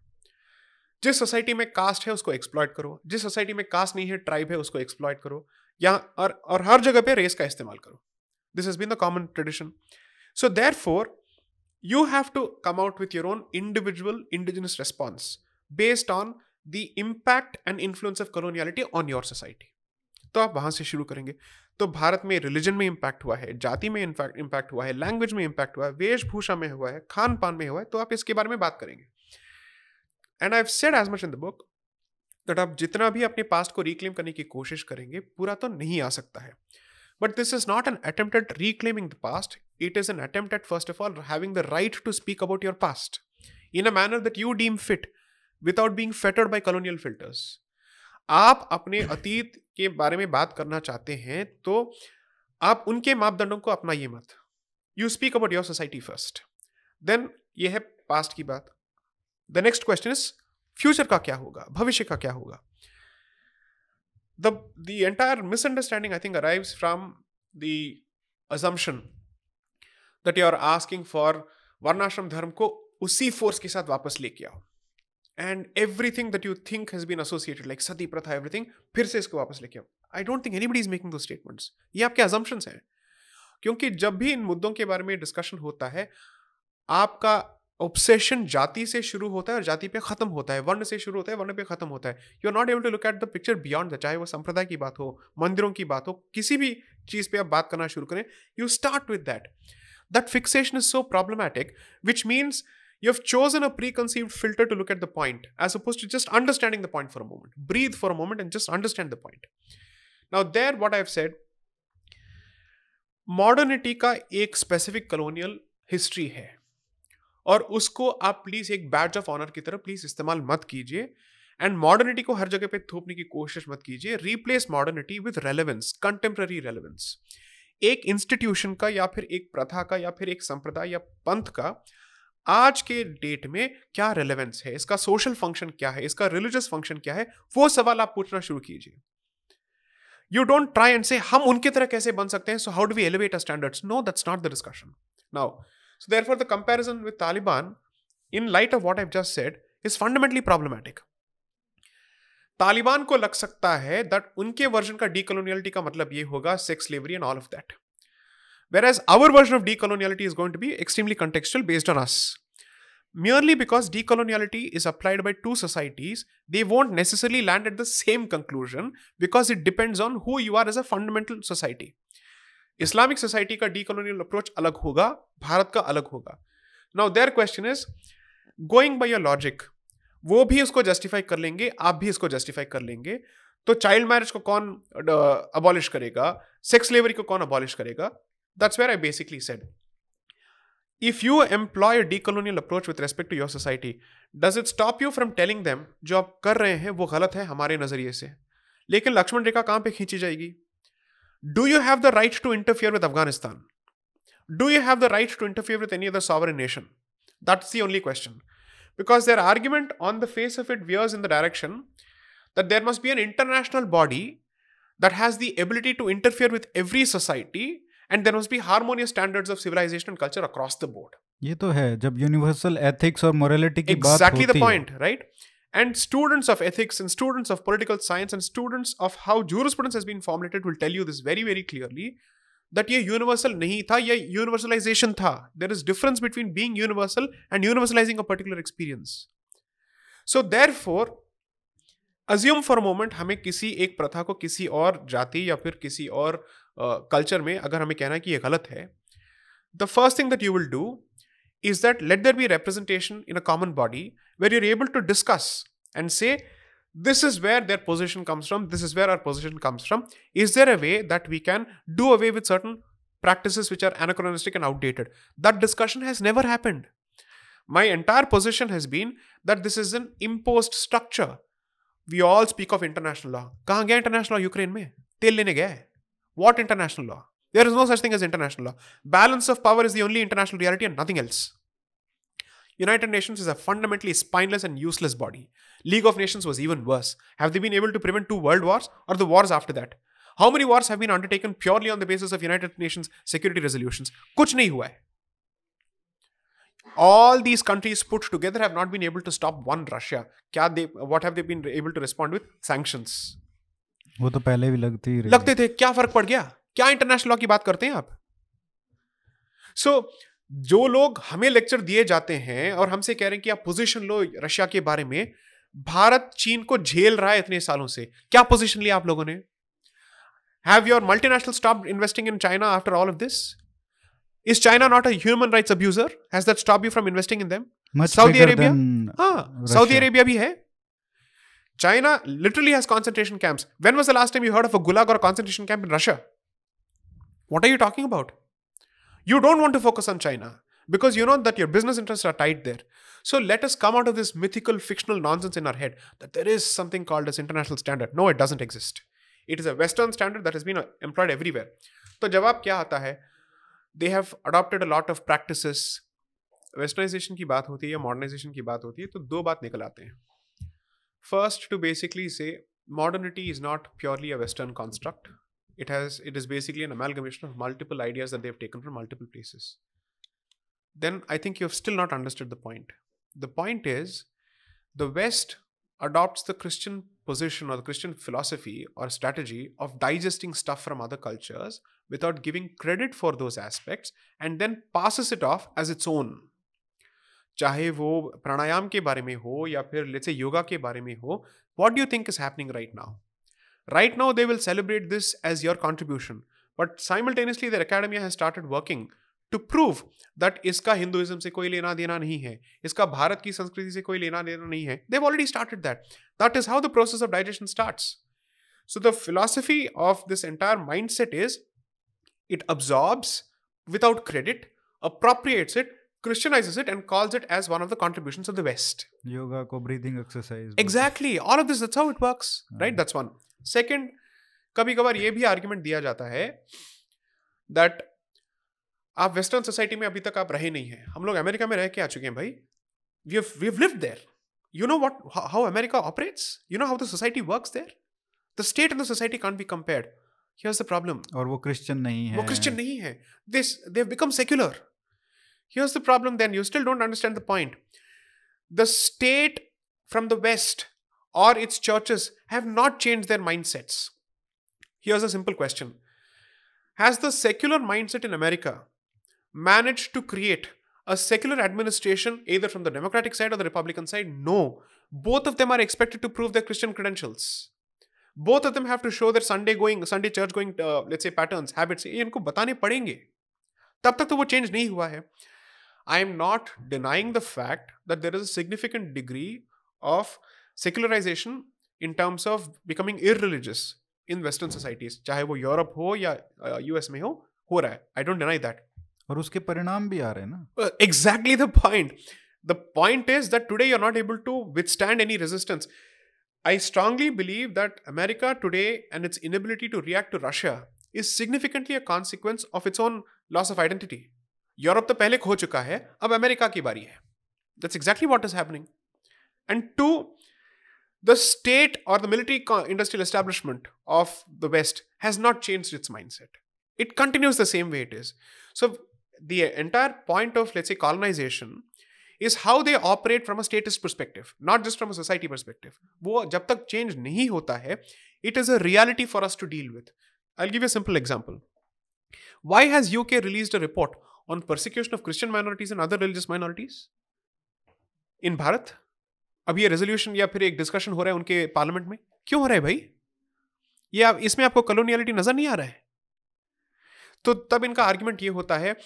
जिस सोसाइटी में कास्ट है उसको एक्सप्लॉयट करो। जिस सोसाइटी में कास्ट नहीं है ट्राइब है उसको एक्सप्लॉयट करो। या और, और हर जगह पे रेस का इस्तेमाल करो। This has been the common tradition so therefore you have to come out with your own individual indigenous response based on the impact and influence of coloniality on your society तो आप वहाँ से शुरू करेंगे। तो भारत में रिलीजन में इम्पैक्ट हुआ है, जाति में इनफैक्ट इम्पैक्ट हुआ है लैंग्वेज में इम्पैक्ट हुआ है, वेशभूषा में हुआ है खान पान में हुआ है तो आप इसके बारे में बात करेंगे। And I said as much in the book that आप जितना भी अपने पास्ट को रिक्लेम करने की कोशिश करेंगे, पूरा तो नहीं आ सकता है। But this is not an attempt at reclaiming the past it is an attempt at first of all having the right to speak about your past in a manner that you deem fit without being fettered by colonial filters आप अपने अतीत के बारे में बात करना चाहते हैं तो आप उनके मापदंडों को अपनाइए मत। You speak about your society first then ये है पास्ट की बात। The next question is future का क्या होगा? भविष्य का क्या होगा? The the entire misunderstanding I think arrives from the assumption that you are asking for वर्णाश्रम धर्म को उसी फोर्स के साथ वापस लेके आओ। And everything that you think has been associated like sati pratha everything फिर से इसको वापस लेके आओ। I don't think anybody is making those statements ये आपके अजम्पन्स हैं। क्योंकि जब भी इन मुद्दों के बारे में डिस्कशन होता है, आपका ऑब्सेशन जाति से शुरू होता है और जाति पे खत्म होता है। वर्ण से शुरू होता है, वर्ण पे खत्म होता है। You are not able to look at the picture beyond the चाहे वो संप्रदाय की बात हो, मंदिरों की बात हो, किसी भी चीज़ पे आप बात करना शुरू करें you start with that that fixation is so problematic which means you have chosen a preconceived filter to look at the point as opposed to just understanding the point for a moment. Breathe for a moment and just understand the point. Now, there, what I've said, modernity का एक स्पेसिफिक कलोनियल हिस्ट्री है और उसको आप प्लीज़ एक बैच ऑफ़ ऑनर की तरह प्लीज़ इस्तेमाल मत कीजिए एंड मॉडर्निटी को हर जगह पे थोपने की कोशिश मत कीजिए replace modernity with relevance contemporary relevance एक इंस्टीट्यूशन का या फिर एक प्रथा का या फिर एक संप्रदाय या पंथ का आज के डेट में क्या रेलेवेंस है? इसका सोशल फ़ंक्शन क्या है? इसका रिलीजियस फ़ंक्शन क्या है? वो सवाल आप पूछना शुरू कीजिए। You don't try and say हम उनकी तरह कैसे बन सकते हैं? So how do we elevate a standards no that's not the discussion now so therefore the comparison with Taliban in light of what I just said is fundamentally problematic Taliban को लग सकता है दैट उनके वर्जन का डीकोलोनियलिटी का मतलब ये होगा sex slavery and all of that Whereas our version of decoloniality is going to be extremely contextual based on us. Merely because decoloniality is applied by two societies, they won't necessarily land at the same conclusion because it depends on who you are as a fundamental society. Islamic society का डीकोलोनियल अप्रोच अलग होगा भारत का अलग होगा now their question is going by your logic वो भी उसको जस्टिफाई कर लेंगे आप भी इसको जस्टिफाई कर लेंगे तो चाइल्ड मैरिज को कौन अबॉलिश करेगा सेक्स लेवरी को कौन अबॉलिश करेगा That's where I basically said if you employ a decolonial approach with respect to your society, does it stop you from telling them जो आप कर रहे हैं वो गलत है हमारे नजरिए से लेकिन लक्ष्मण रेखा कहां पे खींची जाएगी do you have the right to interfere with Afghanistan do you have the right to interfere with any other sovereign nation that's the only question because their argument on the face of it veers in the direction that there must be an international body that has the ability to interfere with every society and there must be harmonious standards of civilisation and culture across the board ये तो है जब यूनिवर्सल एथिक्स और मोरालिटी की exactly बात होती है the point right And students of ethics and students of political science and students of how jurisprudence has been formulated will tell you this very, very clearly that ये universal नहीं था ये universalization था there is difference between being universal and universalizing a particular experience so therefore assume for a moment हमें किसी एक प्रथा को किसी और जाति या फिर किसी और कल्चर में अगर हमें कहना है कि यह गलत है the first thing that you will do is that let there be representation in a common body where you're able to discuss and say this is where their position comes from this is where our position comes from is there a way that we can do away with certain practice which are anachronistic and outdated that discussion has never happened my entire position has been that this is an imposed structure we all speak of international law कहाँ गया इंटरनेशनल लॉ यूक्रेन में. तेल लेने गया है। What international law? There is no such thing as international law. Balance of power is the only international reality and nothing else. United Nations is a fundamentally spineless and useless body. League of Nations was even worse. Have they been able to prevent two world wars or the wars after that? How many wars have been undertaken purely on the basis of United Nations security resolutions? Kuch nahi hua hai. All these countries put together have not been able to stop one Russia. Kya they, what have they been able to respond with? Sanctions. वो तो पहले भी लगती लगते थे क्या फ़र्क पड़ गया? क्या इंटरनेशनल लॉ की बात करते हैं आप? सो so, जो लोग हमें लेक्चर दिए जाते हैं और हमसे कह रहे हैं कि आप पोजीशन लो रशिया के बारे में भारत चीन को झेल रहा है इतने सालों से। क्या पोजीशन लिया आप लोगों ने? Have your multinational stop investing in China after all of this is China not a human rights abuser has that stop you from investing in them Arabia? than हाँ सऊदी अरेबिया भी है। China literally has concentration camps. When was the last time you heard of a gulag or a concentration camp in Russia? What are you talking about? You don't want to focus on China because you know that your business interests are tied there. So let us come out of this mythical, fictional nonsense in our head that there is something called as international standard. No, it doesn't exist. It is a Western standard that has been uh, employed everywhere. तो जवाब क्या आता है they have adopted a lot of practices westernisation की बात होती है या मॉडर्नाइजेशन की बात होती है तो दो बात निकल आते हैं First, to basically say modernity is not purely a Western construct. It has it is basically an amalgamation of multiple ideas that they've taken from multiple places. Then I think you've still not understood the point. The point is the West adopts the Christian position or the Christian philosophy or strategy of digesting stuff from other cultures without giving credit for those aspects and then passes it off as its own चाहे वो प्राणायाम के बारे में हो या फिर लेसे योगा के बारे में हो what do think is happening right now right now they will celebrate this as your contribution but simultaneously their academy has started working to prove that इसका हिंदुइज्म से कोई लेना देना नहीं है, इसका भारत की संस्कृति से कोई लेना देना नहीं है। They've already started that that is how the process of digestion start so the philosophy of this entire mind set is it absorbs without credit appropriates it christianizes it and calls it as one of the contributions of the west. Yoga को breathing exercise Exactly. All of this, that's how it works. हाँ। Right? That's one. Second, कभी कभार ये भी आर्ग्यूमेंट दिया जाता है दैट आप वेस्टर्न सोसाइटी में अभी तक आप रहे नहीं हैं। हम लोग अमेरिका में रह के आ चुके हैं भाई। We have we have lived there you know what how America operates you know how the society works there the state and the society can't be compared here's the problem और वो क्रिश्चियन नहीं है। वो क्रिश्चियन नहीं है। This they become secular here's the problem then you still don't understand the point the state from the west or its churches have not changed their mindsets here's a simple question has the secular mindset in america managed to create a secular administration either from the democratic side or the republican side no both of them are expected to prove their christian credentials both of them have to show their sunday going sunday church going uh, let's say patterns habits ये इनको बताने पड़ेंगे तब तक तो वो चेंज नहीं हुआ है I am not denying the fact that there is a significant degree of secularization in terms of becoming irreligious in Western societies. चाहे वो यूरोप हो या यूएस में हो हो रहा है आई डोंट डिनाई दैट और उसके परिणाम भी आ रहे हैं ना Uh, exactly the point. The point is that today you're not able to withstand any resistance. I strongly believe that America today and its inability to react to Russia is significantly a consequence of its own loss of identity. Europe तो पहले खो चुका है, अब अमेरिका की बारी है। That's exactly what is happening and to the state और the military industrial establishment of the west has not change its mind set it continues the same way it is so the entire point of let's colonization is how they operate from a state's perspective not just from a society perspective वो जब तक चेंज नहीं होता है it is a reality for us to deal with I give a simple example why has U K release a report on persecution of Christian minorities and other religious minorities? In Bharat? अभी ये रेजोल्यूशन या फिर एक डिस्कशन हो रहा है उनके पार्लियामेंट में? क्यों हो रहा है भाई? ये आप इसमें आपको कलोनियलिटी नज़र नहीं आ रहा है? तो तब इनका आर्ग्यूमेंट ये होता है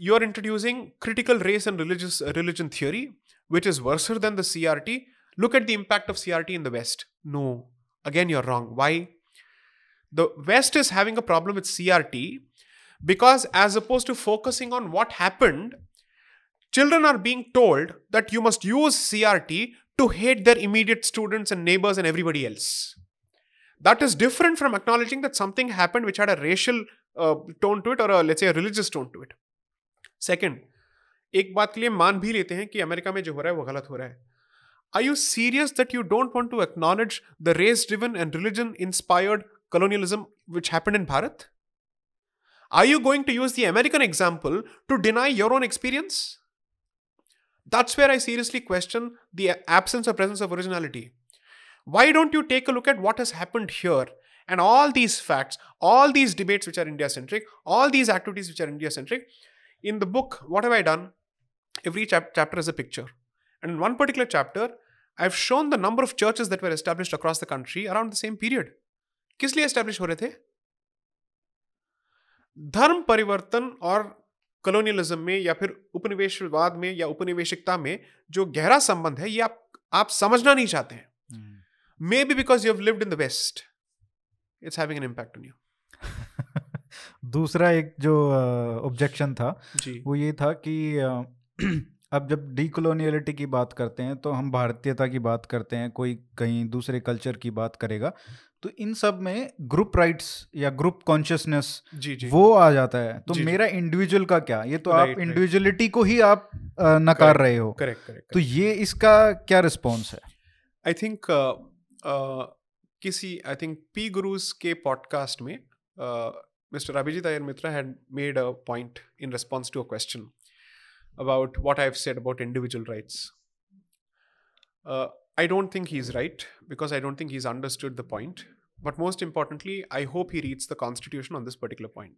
you are introducing critical race and religious religion theory which is worser than the C R T look at the impact of C R T in the west no again you are wrong why the west is having a problem with C R T because, as opposed to focusing on what happened, children are being told that you must use CRT to hate their immediate students and neighbors and everybody else. That is different from acknowledging that something happened which had a racial uh, tone to it or a, let's say a religious tone to it. Second, एक बात के लिए मान भी लेते हैं कि अमेरिका में जो हो रहा है वो गलत हो रहा है Are you serious that you don't want to acknowledge the race driven and religion inspired colonialism which happened in Bharat? Are you going to use the American example to deny your own experience? That's where I seriously question the absence or presence of originality. Why don't you take a look at what has happened here and all these facts, all these debates which are India centric, all these activities which are India centric? In the book, what have I done? Every chap- chapter is a picture. And in one particular chapter, I've shown the number of churches that were established across the country around the same period. किस लिए एस्टेब्लिश हो रहे थे धर्म परिवर्तन और कलोनियलिज्म में या फिर उपनिवेशवाद में या उपनिवेशिकता में जो गहरा संबंध है ये आप आप समझना नहीं चाहते हैं। Maybe because you have lived in the west it's having an impact on you दूसरा एक जो ऑब्जेक्शन uh, था वो ये था कि अ, अब जब डीकोलोनियलिटी की बात करते हैं तो हम भारतीयता की बात करते हैं कोई कहीं दूसरे कल्चर की बात करेगा तो इन सब में ग्रुप राइट्स या ग्रुप कॉन्शियसनेस जी जी। वो आ जाता है। तो जी। मेरा इंडिविजुअल का क्या? ये तो आप इंडिविजुअलिटी को ही आप नकार रहे हो। करेक्ट करेक्ट तो ये इसका क्या रिस्पॉन्स है? आई थिंक uh, uh, किसी आई थिंक पी गुरुज के पॉडकास्ट में mister Abhijit Iyer Mitra had made a point in response to a question about what I've said about individual rights. Uh, I don't think he's right because I don't think he's understood the point. But most importantly, I hope he reads the Constitution on this particular point.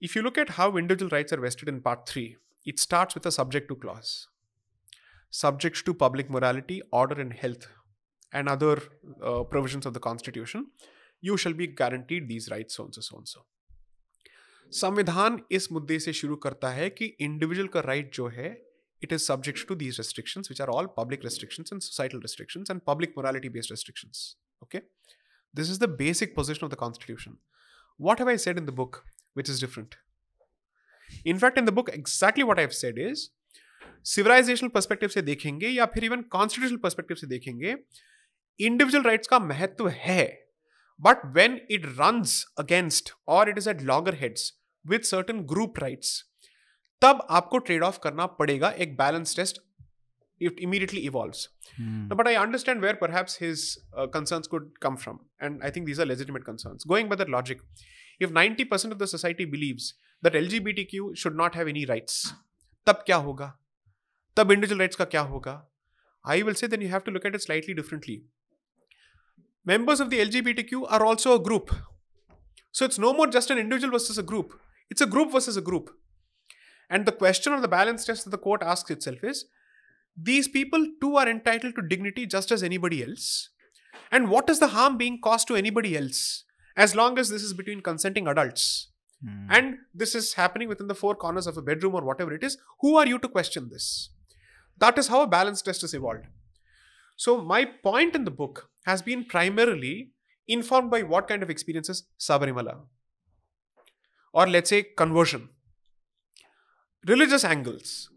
If you look at how individual rights are vested in Part 3, it starts with a subject to clause. Subject to public morality, order, and health, and other uh, provisions of the Constitution, you shall be guaranteed these rights, so and so, so and so. संविधान इस मुद्दे से शुरू करता है कि इंडिविजुअल का राइट right जो है it is subject to these restriction which are all public restriction and societal restriction and public morality based restriction okay this is the basic position of the constitution what have I said in the book which is different in fact in the book exactly what I have said is civilization perspective से देखेंगे या फिर इवन कॉन्स्टिट्यूशन परस्पेक्टिव से देखेंगे इंडिविजुअल राइट का महत्व है but when it run against और it is at loggerheads with certain group rights तब आपको ट्रेड ऑफ करना पड़ेगा एक balance test it immediately evolves. No, but I understand where perhaps his uh, concerns could come from. And I think these are legitimate concerns. Going by that logic, if 90% of the society believes that LGBTQ should not have any rights, तब क्या होगा तब इंडिविजुअल राइट्स का क्या होगा I will say then you have to look at it slightly differently members of the LGBTQ are also a group. So it's no more just an individual versus a group. it's a group versus a group. And the question or the balance test that the court asks itself is these people too are entitled to dignity just as anybody else. And what is the harm being caused to anybody else as long as this is between consenting adults? Hmm. And this is happening within the four corners of a bedroom or whatever it is. Who are you to question this? That is how a balance test is evolved. So, my point in the book has been primarily informed by what kind of experiences Sabarimala, or let's say conversion, religious angles,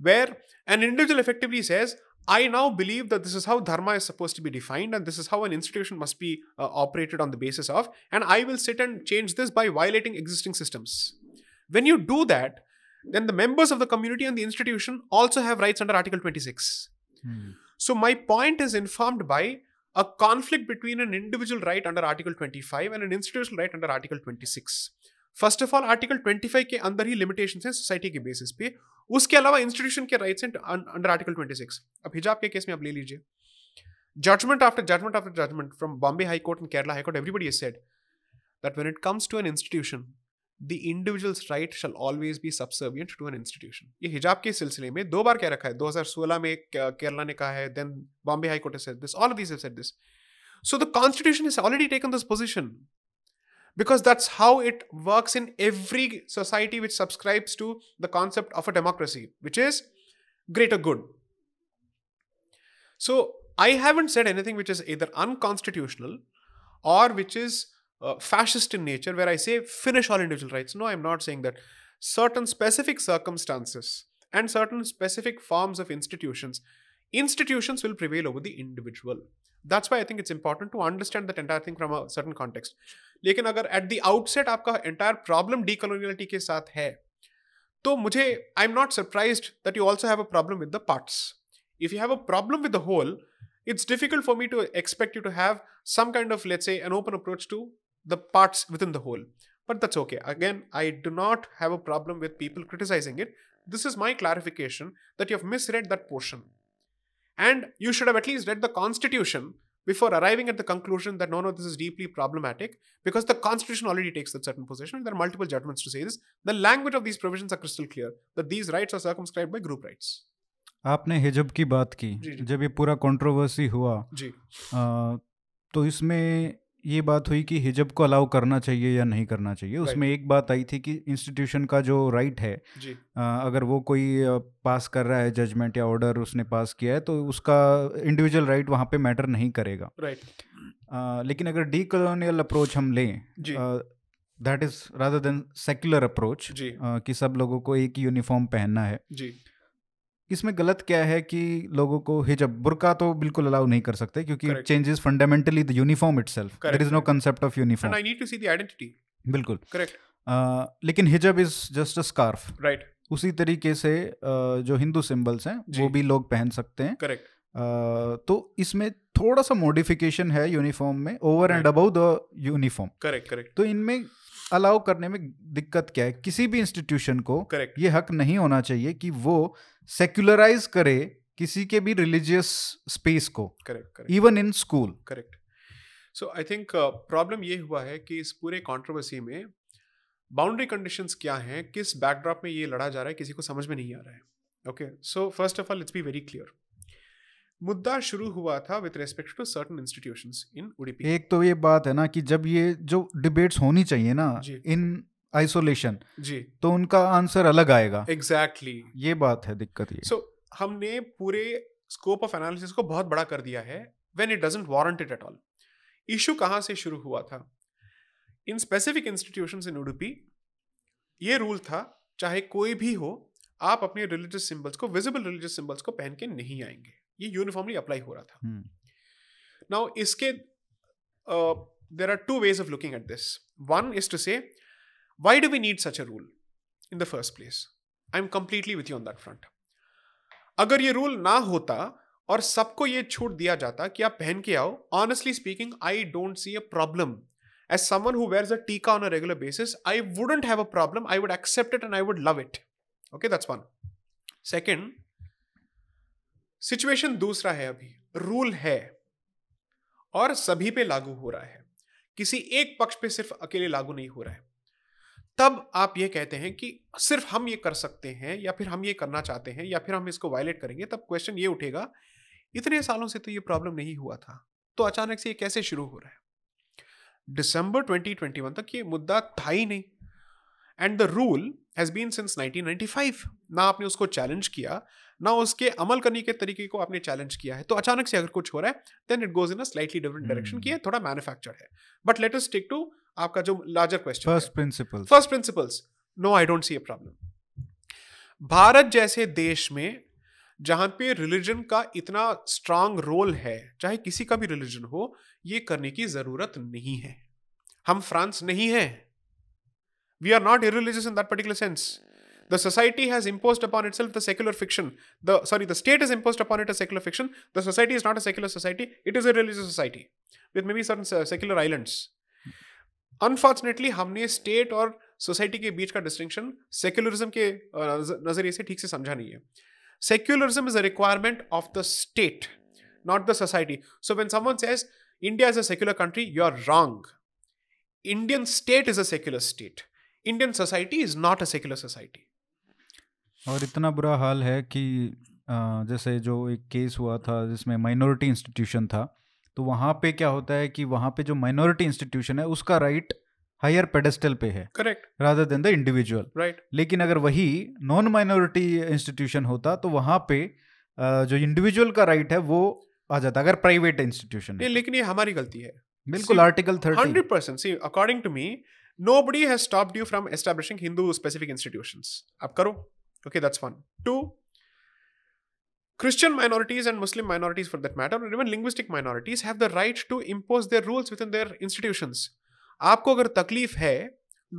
where an individual effectively says, I now believe that this is how dharma is supposed to be defined, and this is how an institution must be uh, operated on the basis of, and I will sit and change this by violating existing systems. When you do that, then the members of the community and the institution also have rights under Article 26. So my point is informed by a conflict between an individual right under Article 25 and an institutional right under Article 26. First of all article 25 के अंदर ही लिमिटेशन है सोसाइटी के बेसिस पे। उसके अलावा इंस्टीट्यूशन के राइट्स हैं अंडर आर्टिकल 26 अब हिजाब के केस में आप ले लीजिए। Judgment after judgment after judgment from Bombay high court and Kerala high court everybody is said that when it comes to an institution the individual's right shall always be subservient to an institution ये हिजाब के सिलसिले में दो बार कह रखा है। दो हज़ार सोलह में केरला ने कहा है then Bombay high court said this all of this said this so the constitution is already taken this position because that's how it works in every society which subscribes to the concept of a democracy which is greater good. So i haven't said anything which is either unconstitutional or which is uh, fascist in nature where i say finish all individual rights. No i'm not saying that. Certain specific circumstances and certain specific forms of institutions institutions will prevail over the individual that's why i think it's important to understand that entire thing from a certain context लेकिन अगर एट द आउटसेट आपका एंटायर प्रॉब्लम डीकोलोनियलिटी के साथ है तो मुझे I am not surprised that you also have a problem with the parts if you have a problem with the whole it's difficult for me to expect you to have some kind of let's say an open approach to the parts within the whole but that's okay again i do not have a problem with people criticizing it this is my clarification that you have misread that portion and you should have at least read the constitution before arriving at the conclusion that no no this is deeply problematic because the constitution already takes that certain position there are multiple judgments to say this the language of these provisions are crystal clear that these rights are circumscribed by group rights आपने हिजब की बात की जी, जी। जब ये पूरा कंट्रोवर्सी हुआ जी आ, तो इसमें ये बात हुई कि हिजब को अलाउ करना चाहिए या नहीं करना चाहिए। उसमें एक बात आई थी कि इंस्टीट्यूशन का जो राइट है जी। आ, अगर वो कोई पास कर रहा है जजमेंट या ऑर्डर उसने पास किया है तो उसका इंडिविजुअल राइट वहाँ पे मैटर नहीं करेगा। राइट आ, लेकिन अगर डी कॉलोनियल अप्रोच हम लें that is rather than secular approach कि सब लोगों को एक ही यूनिफॉर्म पहनना है जी। इसमें गलत क्या है कि लोगों को हिजब बुरका तो बिल्कुल अलाउ नहीं कर सकते क्योंकि. Changes fundamentally the uniform itself there is no. Concept of uniform I need to see the identity बिल्कुल। करेक्ट लेकिन hijab is just a scarf right उसी तरीके से आ, जो हिंदू सिंबल्स हैं वो भी लोग पहन सकते हैं। करेक्ट आ, तो इसमें थोड़ा सा मॉडिफिकेशन है यूनिफॉर्म में over and. Above the uniform correct correct तो इनमें अलाउ करने में दिक्कत क्या है? किसी भी इंस्टीट्यूशन को करेक्ट ये हक नहीं होना चाहिए कि वो सेक्युलराइज करे किसी के भी रिलीजियस स्पेस को correct correct even in school. Correct so I think problem ये हुआ है कि इस पूरे कंट्रोवर्सी में बाउंड्री कंडीशंस क्या हैं किस बैकड्रॉप में ये लड़ा जा रहा है किसी को समझ में नहीं आ रहा है। Okay so first of all it's be very clear मुद्दा शुरू हुआ था with respect to certain institutions in Udupi एक तो ये बात है ना कि जब ये जो डिबेट्स होनी चाहिए ना इन आइसोलेशन। जी। तो उनका आंसर अलग आएगा। Exactly exactly. ये बात है दिक्कत ये। सो so, हमने पूरे स्कोप ऑफ़ एनालिसिस को बहुत बड़ा कर दिया है when it doesn't warrant it at all issue कहाँ से शुरू हुआ था? In specific institutions in Udupi ये रूल था चाहे कोई भी हो आप अपने रिलीजियस सिंबल्स को विजिबल रिलीजियस सिंबल्स को पहन के नहीं आएँगे। ये यूनिफॉर्मली अप्लाई हो रहा था। हम्म, Now, iske, uh, there are two ways of looking at this. One is to say, why do we need such a rule in the first place? I'm completely with you on that front. अगर ये रूल ना होता और सबको ये छूट दिया जाता कि आप पहन के आओ honestly speaking I don't see a problem as someone who wears a tika on a regular basis I wouldn't have a problem I would accept it and I would love it okay that's one second situation दूसरा है अभी. रूल है और सभी पे लागू हो रहा है. किसी एक पक्ष पे सिर्फ़ अकेले लागू नहीं हो रहा है. तब आप ये कहते हैं कि सिर्फ़ हम ये कर सकते हैं या फिर हम ये करना चाहते हैं या फिर हम इसको वायलेट करेंगे तब क्वेश्चन ये उठेगा इतने सालों से तो ये प्रॉब्लम नहीं हुआ था तो अचानक से ये कैसे शुरू हो रहा है दिसंबर 2021 तक ये मुद्दा था ही नहीं and the rule has been since 1995 ना आपने उसको चैलेंज किया ना उसके अमल करने के तरीके को आपने चैलेंज किया है तो अचानक से अगर कुछ हो रहा है then it goes in a slightly different direction. की ये थोड़ा मैन्युफैक्चर है but let us stick to आपका जो larger question first principle first principle no I don't see a problem Bharat जैसे देश में जहाँ पे रिलीजन का इतना स्ट्रांग रोल है चाहे किसी का भी रिलीजन हो ये करने की ज़रूरत नहीं है। हम फ्रांस नहीं है। We are not a religious in that particular sense the society has impose upon it the secular fiction the sorry the state is impose upon it a secular fiction the society is not a secular society it is a religious society with maybe sir secular island unfortunately हमने स्टेट और सोसाइटी के बीच का डिस्टिंक्शन सेक्युलरिज्म के नज़रिए से ठीक से समझा नहीं है। Secularism is a requirement of the state not the society so when someone says India is a secular country you are wrong Indian state is a secular state Indian society is not a secular society और इतना बुरा हाल है कि जैसे जो एक केस हुआ था जिसमें माइनॉरिटी इंस्टीट्यूशन था तो वहाँ पे क्या होता है कि वहाँ पे जो माइनॉरिटी इंस्टीट्यूशन है उसका राइट हायर पेडेस्टल पे है। Correct rather than the individual right लेकिन अगर वही नॉन माइनॉरिटी इंस्टीट्यूशन होता तो वहाँ पे जो इंडिविजुअल का राइट है वो आ जाता अगर प्राइवेट इंस्टीट्यूशन लेकिन ये हमारी गलती है। बिल्कुल article thirty hundred percent see according to me nobody has stopped you from establishing hindu specific institutions आप करो। Okay that's one two christian minorities and muslim minorities for that matter or even linguistic minorities have the right to impose their rules within their institutions आपको अगर तकलीफ है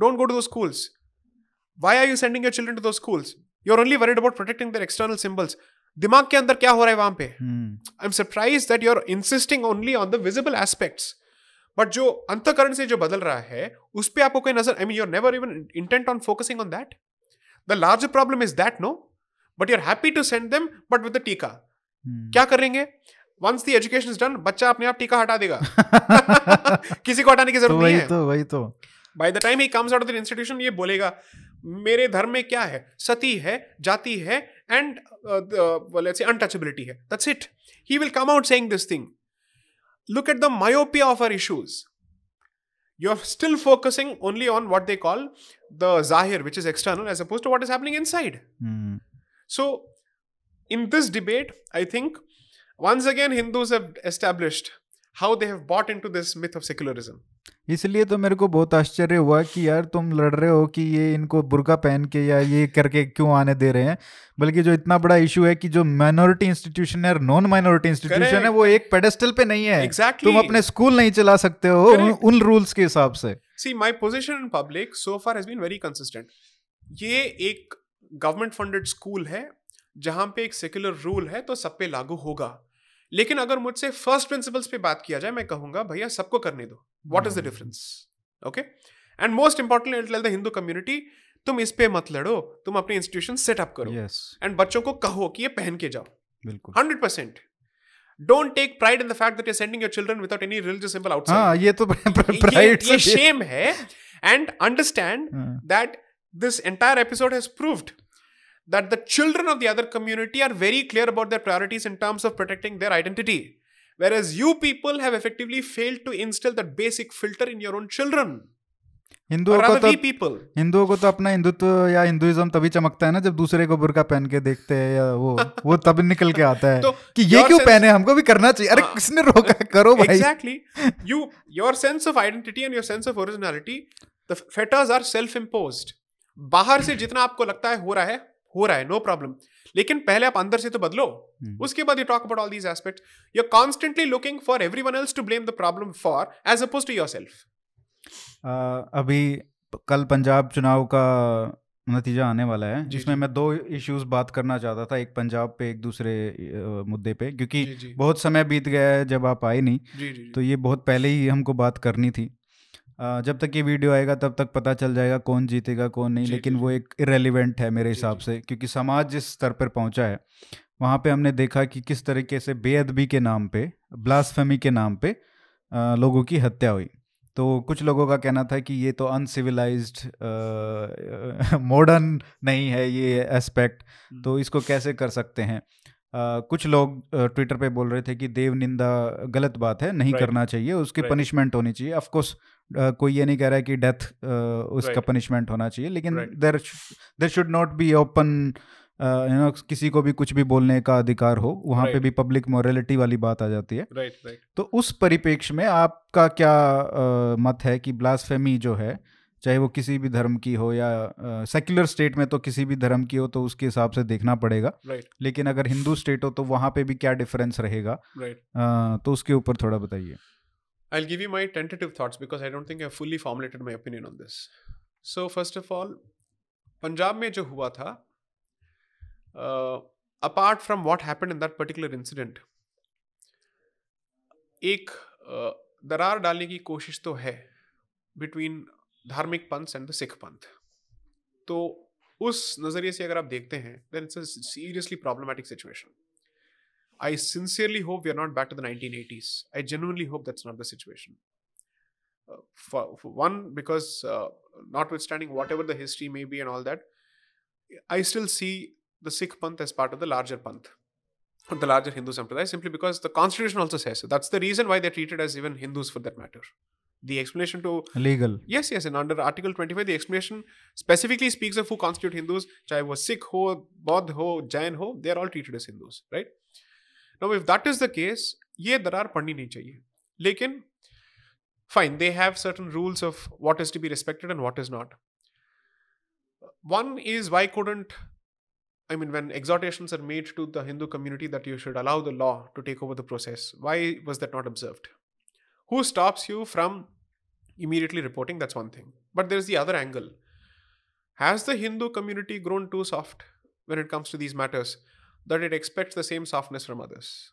don't go to those schools why are you sending your children to those schools you're only worried about protecting their external symbols दिमाग के अंदर क्या हो रहा है वहां पे hmm I'm surprised that you're insisting only on the visible aspects. But जो अंतकरण से जो बदल रहा है उस पे आपको कोई नजर I mean you're never even intent on focusing on that the larger problem is that no but you are happy to send them but with टीका क्या करेंगे? Once the education is done बच्चा अपने आप टीका हटा देगा। किसी को हटाने की ज़रूरत तो नहीं है। तो वही तो। By the time he comes out of the institution ये बोलेगा मेरे धर्म में क्या है? सती है जाति है एंड लेट्स से अनटचेबिलिटी है। That's it he will come out saying this thing look at the myopia of our issues you are still focusing only on what they call the ज़ाहिर which is external as opposed to what is happening inside So, in this debate, I think once again Hindus have established how they have bought into this myth of secularism. इसलिए तो मेरे को बहुत आश्चर्य हुआ कि यार तुम लड़ रहे हो कि ये इनको बुरका पहन के या ये करके क्यों आने दे रहे हैं? बल्कि जो इतना बड़ा इशू है कि जो माइनॉरिटी इंस्टीट्यूशन है नॉन माइनॉरिटी इंस्टीट्यूशन है वो एक पेडेस्टल पे नहीं है। Exactly. तुम अपने स्कूल नहीं चला सकते हो उन, उन रूल्स के हिसाब से। See my position in public so far has been very consistent ये एक गवर्नमेंट फंडेड स्कूल है जहाँ पे एक सेक्युलर रूल है तो सब पे लागू होगा। लेकिन अगर मुझसे फ़र्स्ट प्रिंसिपल्स पे बात किया जाए मैं कहूँगा भैया सबको करने दो। What is the difference okay and most important the Hindu community तुम इस पे मत लड़ो तुम अपने इंस्टीट्यूशन सेटअप करो। यस एंड बच्चों को कहो कि ये पहन के जाओ। बिल्कुल। Hundred percent don't take pride in the fact that you sending your children without any religious symbol outside हाँ ये तो प्राइड ये शेम है। एंड अंडरस्टैंड हाँ, that this entire episode has proved that the children of the other community are very clear about their priorities in terms of protecting their identity whereas you people have effectively failed to instill that basic filter in your own children हिंदुओं को तो people हिंदुओं को तो अपना हिंदुत्व या हिंदुइज्म तभी चमकता है ना जब दूसरे को बुर्का पहन के देखते हैं या वो वो तब निकल के आता है तो कि ये क्यों sense- पहने हमको भी करना चाहिए अरे हाँ। किसने रोका करो भाई exactly you your sense of identity and your sense of originality the fetters are self imposed बाहर से जितना आपको लगता है हो रहा है हो रहा है नो प्रॉब्लम लेकिन पहले आप अंदर से तो बदलो। हम्म। उसके बाद you talk about all these aspects you are constantly looking for everyone else to blame the problem for as opposed to yourself ah, अभी कल पंजाब चुनाव का नतीजा आने वाला है जिसमें मैं दो इश्यूज़ बात करना चाहता था एक पंजाब पे एक दूसरे मुद्दे पे क्योंकि जी जी। बहुत समय बीत गया है जब आप आए नहीं जी जी। तो ये बहुत पहले ही हमको बात करनी थी। जब तक ये वीडियो आएगा तब तक पता चल जाएगा कौन जीतेगा कौन नहीं लेकिन वो एक इरेलीवेंट है मेरे हिसाब से क्योंकि समाज जिस स्तर पर पहुँचा है वहाँ पे हमने देखा कि किस तरीके से बेअदबी के नाम पे ब्लास्फेमी के नाम पे लोगों की हत्या हुई। तो कुछ लोगों का कहना था कि ये तो अनसिविलाइज्ड मॉडर्न नहीं है ये एस्पेक्ट तो इसको कैसे कर सकते हैं? अ, कुछ लोग ट्विटर uh, पे बोल रहे थे कि देव निंदा गलत बात है नहीं Right. करना चाहिए उसकी Right. पनिशमेंट होनी चाहिए। ऑफ़ कोर्स कोई ये नहीं कह रहा है कि डेथ उसका Right. पनिशमेंट होना चाहिए लेकिन there there should not be open you know किसी को भी कुछ भी बोलने का अधिकार हो वहाँ पे भी पब्लिक मोरालिटी वाली बात आ जाती है। राइट राइट तो उस परिप्रेक्ष्य में आपका क्या अ, मत है कि ब्लास्फेमी जो है चाहे वो किसी भी धर्म की हो या सेक्युलर स्टेट में तो किसी भी धर्म की हो तो उसके हिसाब से देखना पड़ेगा राइट लेकिन अगर हिंदू स्टेट हो तो वहाँ पे भी क्या डिफरेंस रहेगा? अ, तो उसके ऊपर थोड़ा बताइए। I'll give you my tentative thoughts because I don't think I've fully formulated my opinion on this. So, first of all, Punjab में जो हुआ था apart from what happened in that particular incident एक uh, दरार डालने की कोशिश तो है बिटवीन धार्मिक पंथ एंड द सिख पंथ तो उस नज़रिए से अगर आप देखते हैं then it's a seriously problematic situation I sincerely hope we are not back to the 1980s. I genuinely hope that's not the situation. Uh, for, for, one, because uh, notwithstanding whatever the history may be and all that, I still see the Sikh Panth as part of the larger Panth, the larger Hindu Sampradaya, simply because the constitution also says so. That's the reason why they're treated as even Hindus for that matter. The explanation to legal. Yes, yes, and under Article 25, the explanation specifically speaks of who constitute Hindus, chahe was Sikh ho, Bodh ho, Jain ho, they are all treated as Hindus, right? now if that is the case ye darar padni nahi chahiye. Lekin fine they have certain rules of what is to be respected and what is not. One is why couldn't i mean when exhortations are made to the hindu community that you should allow the law to take over the process why was that not observed? Who stops you from immediately reporting? That's one thing. But there's the other angle. Has the hindu community grown too soft when it comes to these matters? that it expects the same softness from others?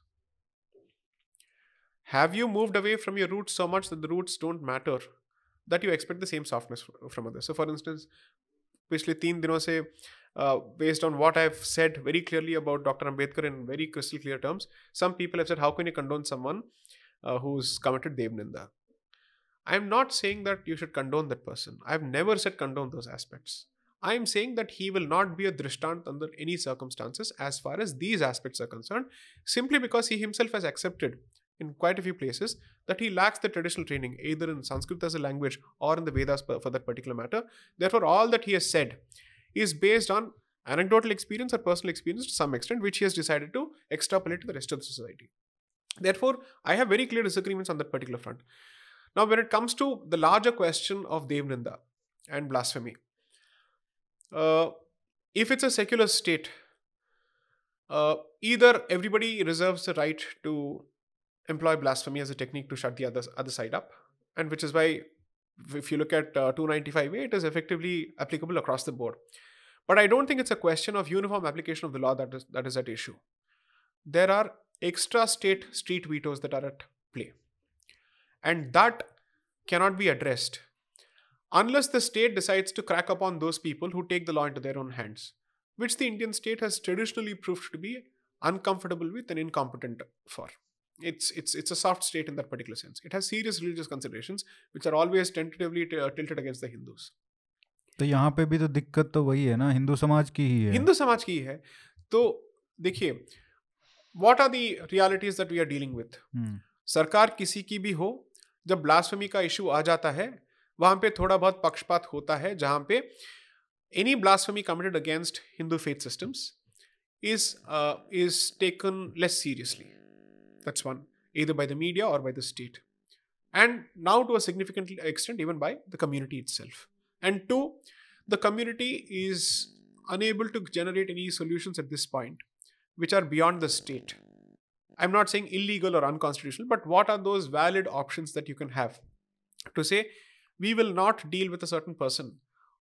Have you moved away from your roots so much that the roots don't matter that you expect the same softness fr- from others? So, for instance, पिछले तीन दिनों से uh, based on what I've said very clearly about Dr. Ambedkar in very crystal clear terms, some people have said, how can you condone someone uh, who's committed Dev Ninda? I'm not saying that you should condone that person. I've never said condone those aspects. I am saying that he will not be a drishtant under any circumstances as far as these aspects are concerned, simply because he himself has accepted in quite a few places that he lacks the traditional training, either in Sanskrit as a language or in the Vedas for that particular matter. Therefore, all that he has said is based on anecdotal experience or personal experience to some extent, which he has decided to extrapolate to the rest of the society. Therefore, I have very clear disagreements on that particular front. Now, when it comes to the larger question of Devninda and blasphemy, uh, if it's a secular state, uh, either everybody reserves the right to employ blasphemy as a technique to shut the other, other side up, and which is why, if you look at uh, 295A, it is effectively applicable across the board. But I don't think it's a question of uniform application of the law that is, that is at issue. There are extra state street vetoes that are at play. And that cannot be addressed unless the state decides to crack upon those people who take the law into their own hands, which the Indian state has traditionally proved to be uncomfortable with and incompetent for. It's, it's, it's a soft state in that particular sense. It has serious religious considerations, which are always tentatively t- tilted against the Hindus. तो यहाँ पे भी तो दिक्कत तो वही है ना हिंदू समाज की ही है हिंदू समाज की ही है तो देखिए what are the realities that we are dealing with hmm, सरकार किसी की भी हो जब ब्लास्फेमी का इशू आ जाता है वहां पे थोड़ा बहुत पक्षपात होता है जहां पे any blasphemy committed against Hindu faith systems is uh, is taken less seriously that's one either by the media or by the state and now to a significant extent even by the community itself and two the community is unable to generate any solutions at this point which are beyond the state i'm not saying illegal or unconstitutional but what are those valid options that you can have to say we will not deal with a certain person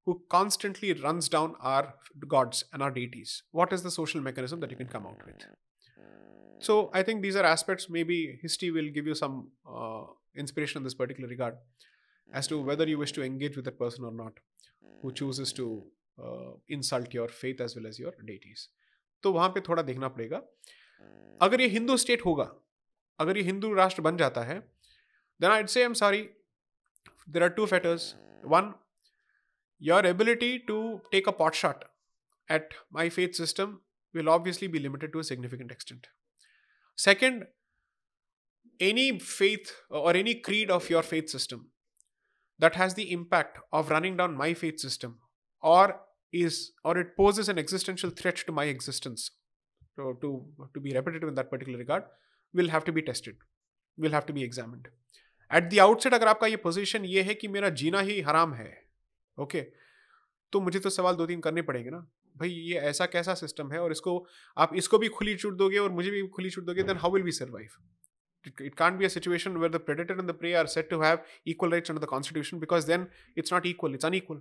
who constantly runs down our gods and our deities what is the social mechanism that you can come out with so i think these are aspects maybe history will give you some uh, inspiration in this particular regard as to whether you wish to engage with that person or not who chooses to uh, insult your faith as well as your deities तो वहां पे थोड़ा देखना पड़ेगा अगर ये हिंदू स्टेट होगा अगर ये हिंदू राष्ट्र बन जाता है देन आई से M sorry there are two fetters. One, your ability to take a pot shot at my faith system will obviously be limited to a significant extent. Second, any faith uh, or any creed of your faith system that has the impact of running down my faith system or is or it poses an existential threat to my existence so to to be repetitive in that particular regard will have to be tested will have to be examined at the outset अगर आपका ये पोजीशन ये है कि मेरा जीना ही हराम है ओके तो मुझे तो सवाल दो तीन करने पड़ेंगे ना। भाई ये ऐसा कैसा सिस्टम है? और इसको आप इसको भी खुली छूट दोगे और मुझे भी खुली छूट दोगे then how will we survive it can't be a situation where the predator and the prey are said to have equal rights under the constitution because then it's not equal it's unequal.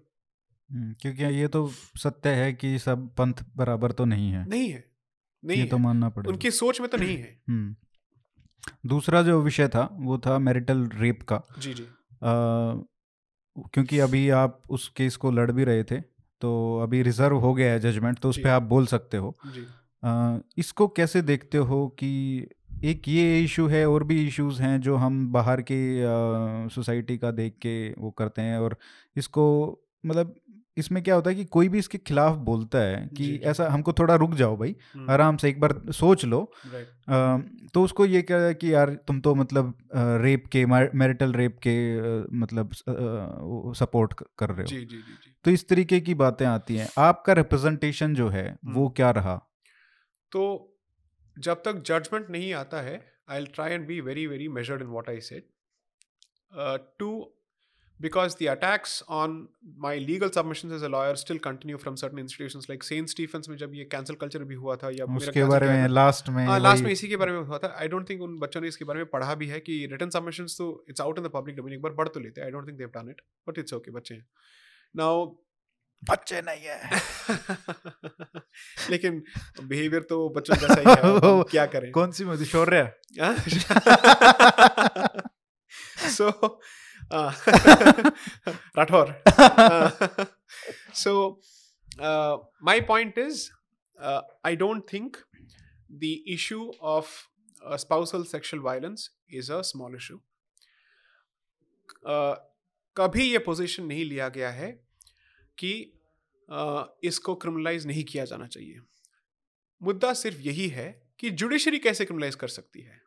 Hmm, क्योंकि ये तो सत्य है कि सब पंथ बराबर तो नहीं है। नहीं है नहीं ये है। तो मानना पड़ेगा। उनकी सोच में तो नहीं है। हम्म। दूसरा जो विषय था वो था मैरिटल रेप का। जी जी। अ, क्योंकि अभी आप उस केस को लड़ भी रहे थे तो अभी रिज़र्व हो गया है जजमेंट तो उस पर आप बोल सकते हो। जी। अ, इसको कैसे देखते हो कि एक ये इशू है और भी इश्यूज़ हैं जो हम बाहर के सोसाइटी का देख के वो करते हैं और इसको मतलब इसमें क्या होता है कि कोई भी इसके खिलाफ बोलता है कि जी, जी। ऐसा हमको थोड़ा रुक जाओ भाई हम्म, आराम से एक बार सोच लो। अ, तो उसको ये क्या है कि यार तुम तो मतलब रेप के मैरिटल रेप के मतलब सपोर्ट कर रहे हो। जी जी जी जी। तो इस तरीके की बातें आती हैं। आपका रिप्रेजेंटेशन जो है वो हम्म। क्या रहा? तो जब तक जजमेंट नहीं आता है I try and be very very measured in what I said too because the attacks on my legal submissions as a lawyer still continue from certain institutions like Saint Stephens में जब ये cancel culture भी हुआ था या उसके बारे में लास्ट में हाँ लास्ट में इसी के बारे में हुआ था। आई डोंट थिंक उन बच्चों ने इसके बारे में पढ़ा भी है कि रिटर्न सबमिशंस तो it's out in the public domain एक बार पढ़ तो लेते I don't think they've done it but it's okay बच्चे हैं। नाउ बच्चे नहीं है। लेकिन बिहेवियर तो बच्चों जैसा ही है क्या करें? कौन सी movie Shaurya? Rathore so my point is I don't think the issue of spousal sexual violence is a small issue कभी ये पोजिशन नहीं लिया गया है कि uh, इसको क्रिमिनलाइज नहीं किया जाना चाहिए। मुद्दा सिर्फ़ यही है कि जुडिशरी कैसे क्रिमिलाइज कर सकती है?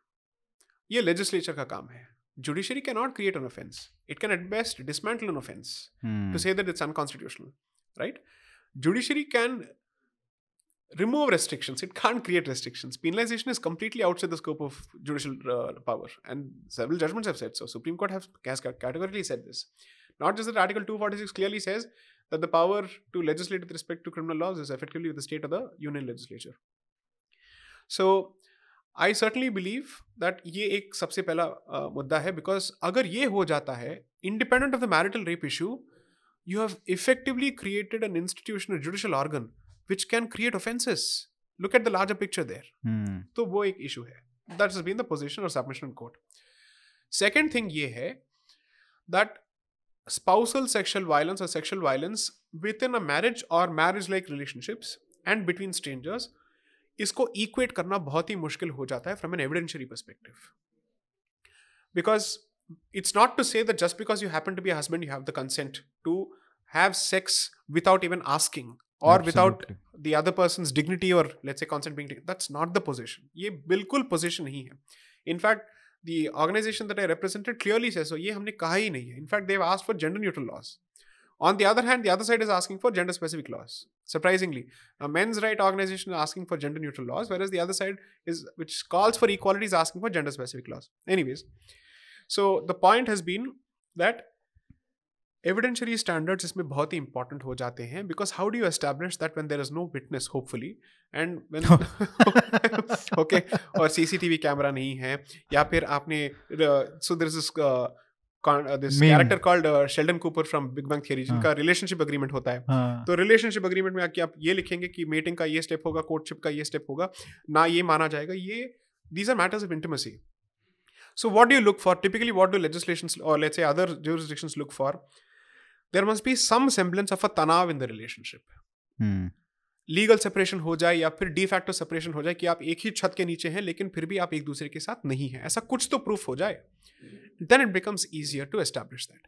ये लेजिस्लेचर का काम है। judiciary cannot create an offense. It can at best dismantle an offense hmm. to say that it's unconstitutional right? Judiciary can remove restrictions. It can't create restrictions. Penalization is completely outside the scope of judicial uh, power. And several judgments have said so. Supreme court have, has categorically said this. Not just that article 246 clearly says that the power to legislate with respect to criminal laws is effectively with the state or the union legislature. So I certainly believe that ये एक सबसे पहला मुद्दा है बिकॉज़ अगर ये हो जाता है independent of the marital rape issue you have effectively created an institutional judicial organ which can create offences look at the larger picture there तो वो एक इशू है. That is been the position of submission court second thing ये है दैट स्पाउसल सेक्शुअल वायलेंस और sexual violence within a marriage और marriage like relationships and between strangers इसको इक्वेट करना बहुत ही मुश्किल हो जाता है from an evidentiary perspective because it's not to say just because you happen to be husband you have the consent to have sex without even asking और without the other person dignity और let's a consent being that's not the position ये बिल्कुल पोजिशन नहीं है. In fact the organisation that I represented clearly से हमने कहा ही नहीं है. In fact they've ask for gender neutral laws On the other hand, the other side is asking for gender specific laws. Surprisingly, a men's right organization is asking for gender neutral laws, whereas the other side is which calls for equality is asking for gender specific laws. Anyways, so the point has been that evidentiary standards इसमें बहुत ही important हो जाते हैं because how do you establish that when there is no witness hopefully and when okay और CCTV कैमरा नहीं है या फिर आपने so there is this relationship agreement हाँ। होता है। हाँ। तो रिलेशनशिप अग्रीमेंट में आप ये लिखेंगे कि मीटिंग का ये स्टेप होगा कोर्टशिप का ये स्टेप होगा ना ये माना जाएगा ये these are matters of intimacy so what do look for typically what do legislation और let's other jurisdiction look for there must be some of a तनाव in the relationship legal separation हो जाए या फिर डी फैक्टो सेपरेशन हो जाए कि आप एक ही छत के नीचे हैं लेकिन फिर भी आप एक दूसरे के साथ नहीं हैं। ऐसा कुछ तो प्रूफ हो जाए। Then it becomes easier to establish that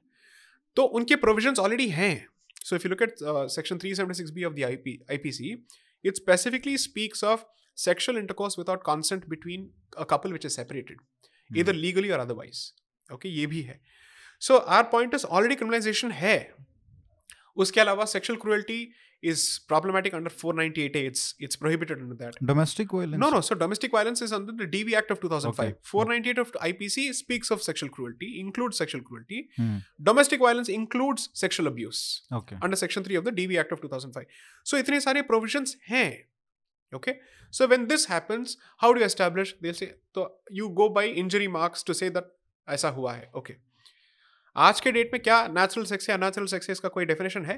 तो उनके प्रोविजंस ऑलरेडी हैं। So if you look at section 376 B of the IP IPC it specifically speaks of sexual intercourse without consent between a couple which is separated either legally or otherwise. Okay ये भी है। So our point already criminalization है। उसके अलावा sexual cruelty is problematic under 498A it's it's prohibited under that Domestic violence. no no so domestic violence is under the DV Act of 2005 Okay. 498 of IPC speaks of sexual cruelty includes sexual cruelty Hmm. domestic violence includes sexual abuse Okay. under section 3 of the DV Act of 2005 so इतने सारे provisions हैं okay so when this happens how do you establish they'll say तो you go by injury marks to say that ऐसा हुआ है okay आज के डेट में क्या नेचुरल सेक्स या अनैचुरल सेक्स है इसका कोई डेफिनेशन है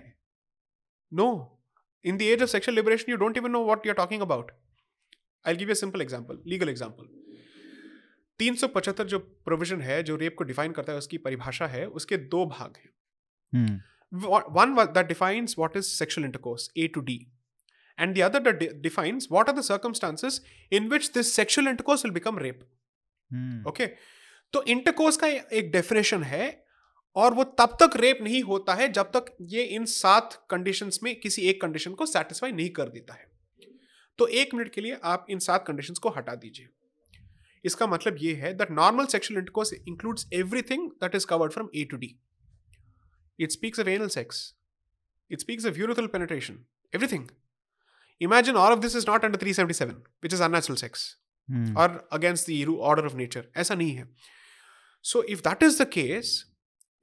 No. In the age of sexual liberation, you don't even know what you're talking about. I'll give you a simple example, legal example. 375 जो प्रोविज़न है जो रेप को डिफाइन करता है उसकी परिभाषा है उसके दो भाग हैं one that defines what is sexual intercourse A to D and the other that defines what are the circumstances in which this sexual intercourse will become rape okay तो इंटरकोर्स का एक डेफिनेशन है और वो तब तक रेप नहीं होता है जब तक ये इन सात कंडीशंस में किसी एक कंडीशन को सेटिस्फाई नहीं कर देता है। तो एक मिनट के लिए आप इन सात कंडीशंस को हटा दीजिए। इसका मतलब ये है that normal sexual intercourse includes everything that is covered from A to D it speaks of anal sex it speaks of urethral penetration everything Imagine all of this is not under 377, which is unnatural sex. Hmm. or against the order of nature. ऐसा नहीं है। So if that is the case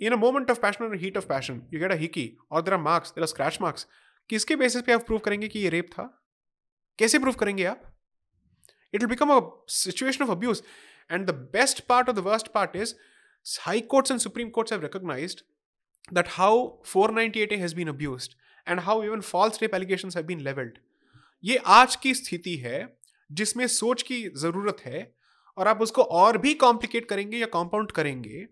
in a moment of passion और heat of passion you get a hickey और there are marks there are scratch marks किसके बेसिस पे आप प्रूव करेंगे कि ये रेप था? कैसे प्रूव करेंगे आप? It will become a situation of abuse and the best part of the worst part is high courts and supreme courts have recognise that how four ninety eight has been abuse and how even false rape allegation have been levelled ये आज की स्थिति है जिसमें सोच की ज़रूरत है और आप उसको और भी कॉम्प्लिकेट करेंगे या कॉम्पाउंड करेंगे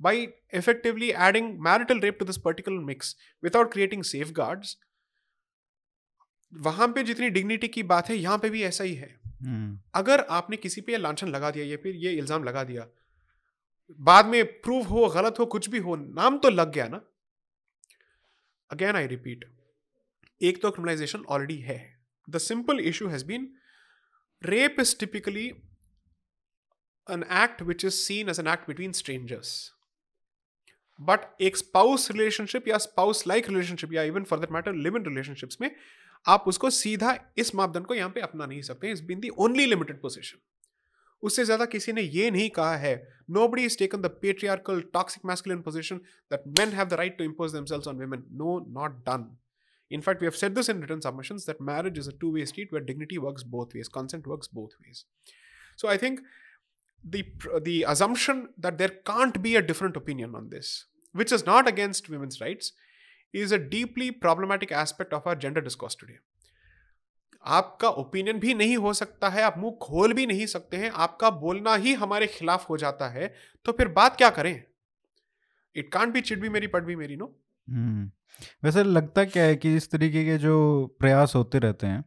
by effectively adding marital rape to this particular mix without creating safeguards वहाँ पे जितनी डिग्निटी की बात है यहाँ पे भी ऐसा ही है। Hmm. अगर आपने किसी पे ये लांछन लगा दिया या फिर ये इल्ज़ाम लगा दिया बाद में प्रूव हो गलत हो कुछ भी हो नाम तो लग गया ना। अगेन आई रिपीट एक तो क्रिमिनलाइजेशन ऑलरेडी है। The simple issue has been rape is typically an act which is seen as an act between strangers but एक स्पाउस रिलेशनशिप या स्पाउस लाइक रिलेशनशिप या even for that matter live in relationships में आप उसको सीधा इस मापदंड को यहाँ पे अपना नहीं सकते is been the only limited position उससे ज़्यादा किसी ने ये नहीं कहा है nobody is taken the patriarchal toxic masculine position that men have the right to impose themselves on women. No not done In fact, we have said this in written submissions that marriage is a two way street where dignity works both ways, consent works both ways. So I think the the assumption that there can't be a different opinion on this, which is not against women's rights, is a deeply problematic aspect of our gender discourse today. आपका ओपिनियन भी नहीं हो सकता है आप मुँह खोल भी नहीं सकते हैं आपका बोलना ही हमारे खिलाफ हो जाता है तो फिर बात क्या करें इट कांट बी चिट भी मेरी पट भी मेरी नो वैसे लगता क्या है कि इस तरीके के जो प्रयास होते रहते हैं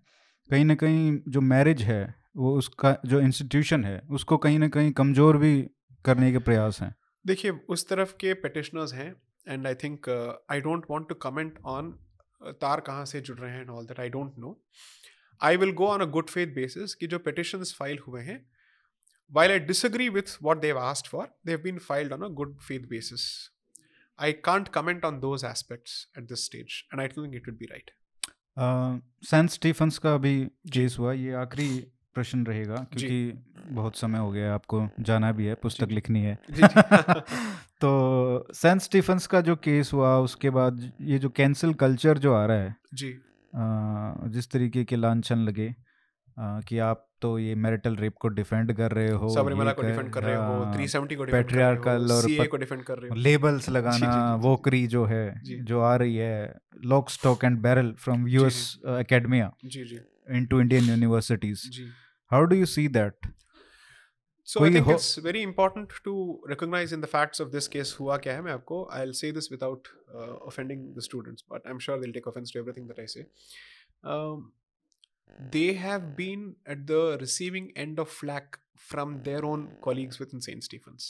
कहीं ना कहीं जो मैरिज है वो उसका जो इंस्टीट्यूशन है उसको कहीं ना कहीं कमज़ोर भी करने के प्रयास हैं। देखिए उस तरफ़ के पटिशनर्स हैं and I think I don't want to comment on तार कहाँ से जुड़ रहे हैं all that I don't know I will go on a good faith basis कि जो पटिशन फ़ाइल हुए हैं while I disagree with what they've asked for they've been filed on a good faith basis I can't comment on those aspects at this stage and I think it would be right St Stephen's का अभी जेस हुआ ये आखिरी प्रश्न रहेगा क्योंकि बहुत समय हो गया आपको जाना भी है पुस्तक लिखनी है। तो सेंट स्टीफन्स का जो केस हुआ उसके बाद ये जो कैंसिल कल्चर जो आ रहा है जी। आ, जिस तरीके के लांछन लगे आ, कि आप तो ये मैरिटल रेप को डिफेंड कर रहे हो सबरीमाला को डिफेंड कर रहे हो 370 को डिफेंड कर रहे हो और सीए को डिफेंड कर रहे हो। लेबल्स लगाना वोकरी जो है जो। आ रही है lock stock and barrel from US academia जी जी। Into Indian universities how do you see that So I think it's very important to recognize in the facts of this case हुआ क्या है मैं आपको I'll say this without uh, offending the students but I'm sure they'll take offense to everything that I say. Um, they have been at the receiving end of flack from their own colleagues within St. Stephen's.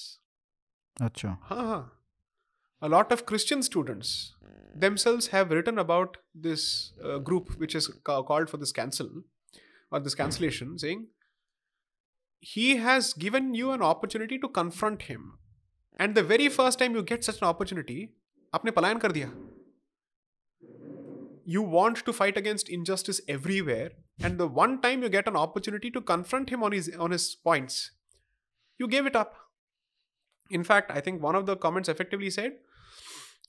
Achha. हाँ हाँ a lot of Christian students themselves have written about this uh, group which is ca- called for this cancel or this cancellation saying he has given you an opportunity to confront him and the very first time you get such an opportunity आपने पलायन कर दिया you want to fight against injustice everywhere and the one time you get an opportunity to confront him on his on his points you gave it up in fact i think one of the comments effectively said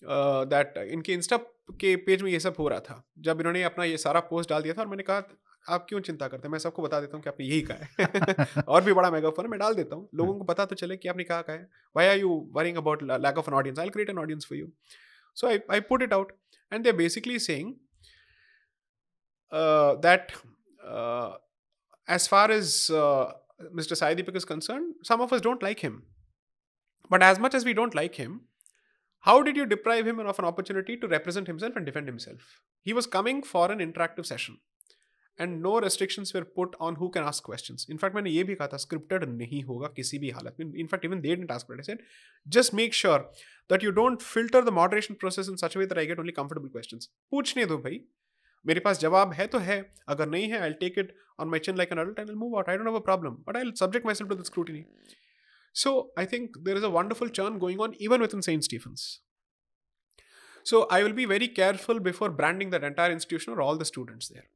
uh, इनके इंस्टा के पेज में ये सब हो रहा था। जब इन्होंने अपना ये सारा पोस्ट डाल दिया था और मैंने कहा आप क्यों चिंता करते हैं? मैं सबको बता देता हूँ कि आपने यही कहा है। और भी बड़ा मेगाफोन है मैं डाल देता हूँ। लोगों को पता तो चले कि आपने कहा कहा है। Why are you worrying about lack of an audience I create an audience for you so I I put it out and they basically saying that as as far as uh, Mr. Sai Deepak is concerned, some of us don't like him. But as much as we don't like him, how did you deprive him of an opportunity to represent himself and defend himself? He was coming for an interactive session. And no restrictions were put on who can ask questions in fact मैंने ये भी कहा था स्क्रिप्टेड नहीं होगा किसी भी हालत में in fact even they didn't ask said just make sure that you don't filter the moderation process in such way that I get only comfortable questions पूछने दो भाई मेरे पास जवाब है तो है अगर नहीं है I take it on my chin like an adult I will move out I don't have a problem but I will subject myself to the scrutiny So I think there is a wonderful churn going on even within St. Stephen's. So I will be very careful before branding that entire institution or all the students there.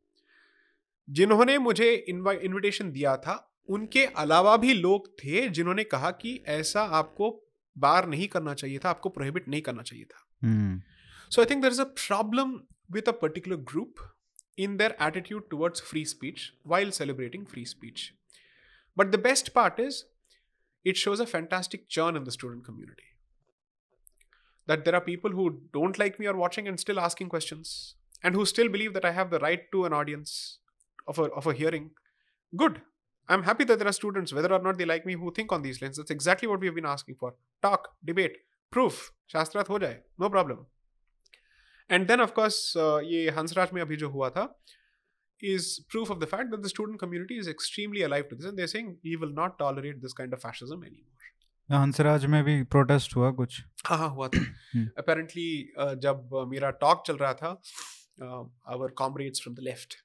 जिन्होंने मुझे इनविटेशन दिया था उनके अलावा भी लोग थे जिन्होंने कहा कि ऐसा आपको बार नहीं करना चाहिए था आपको प्रोहिबिट नहीं करना चाहिए था so I think there is a problem with a particular group in their attitude towards free speech while celebrating free speech. But the best part is, it shows a fantastic churn in the student community. That there are people who don't like me or watching and still asking questions, and who still believe that I have the right to an audience of a, of a hearing. Good. I'm happy that there are students, whether or not they like me, who think on these lines. That's exactly what we've been asking for. Talk, debate, proof. Shastrat ho jaye. No problem. And then, of course, uh, ये हंसराज में अभी जो हुआ था is proof of the fact that the student community is extremely alive to this and they're saying we will not tolerate this kind of fascism anymore. Hansraj में भी प्रोटेस्ट हुआ कुछ हाँ हाँ हुआ था अपेरेंटली जब मेरा टॉक चल रहा था uh, our comrades from the left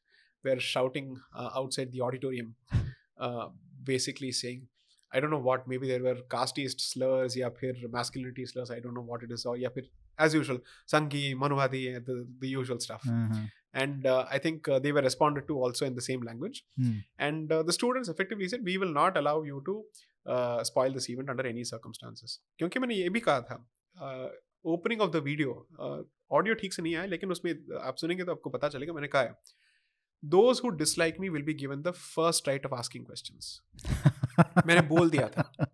were shouting uh, outside the auditorium, uh, basically saying, I don't know what, maybe there were casteist slurs, yeah, masculinity slurs, I don't know what it is, or yeah, as usual, Sanghi, Manuwadi, the, the usual stuff. Uh-huh. And uh, I think uh, they were responded to also in the same language. Hmm. And uh, the students effectively said, We will not allow you to uh, spoil this event under any circumstances. क्योंकि मैंने ये भी कहा था opening of the video audio ठीक से नहीं आया लेकिन उसमें आप सुनेंगे तो आपको पता चलेगा मैंने कहा है those who dislike me will be given the first right of asking questions मैंने बोल दिया था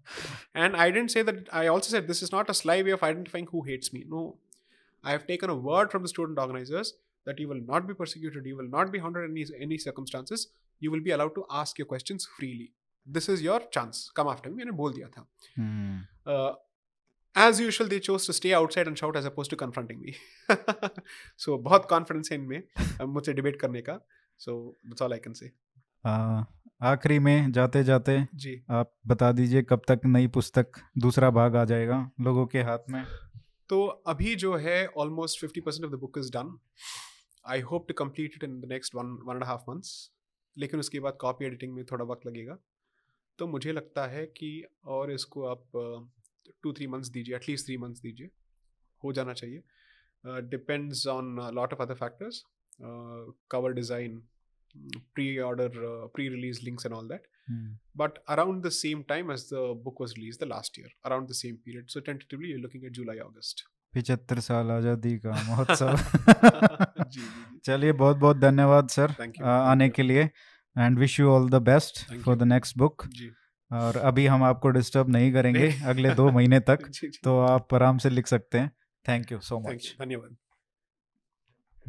and I didn't say that I also said this is not a sly way of identifying who hates me no I have taken a word from the student organizers That you will not be persecuted you will not be harmed in any, any circumstances you will be allowed to ask your questions freely this is your chance come after me मैंने बोल दिया था Hmm. uh, as usual they chose to stay outside and shout as opposed to confronting me so बहुत confidence है इनमें uh, मुझसे debate करने का so that's all I can say आ, आखिरी में जाते जाते जी आप बता दीजिए कब तक नई पुस्तक दूसरा भाग आ जाएगा लोगों के हाथ में तो अभी जो है almost 50% of the book is done I I hope to complete it in the next one one and half months लेकिन उसके बाद कॉपी एडिटिंग में थोड़ा वक्त लगेगा। तो मुझे लगता है कि और इसको आप टू थ्री मंथ्स दीजिए एटलीस्ट थ्री मंथ्स दीजिए। हो जाना चाहिए। Depends on lot of other factors cover design pre order pre release links and all that but around the same time as the book was release the last year around the same period so tentatively you looking at July August पिछहत्तर साल आज़ादी का महोत्सव. चलिए बहुत बहुत धन्यवाद सर आने के लिए। And wish you all the best for the next book और अभी हम आपको डिस्टर्ब नहीं करेंगे अगले दो महीने तक जी, जी. तो आप आराम से लिख सकते हैं। थैंक यू सो मच धन्यवाद।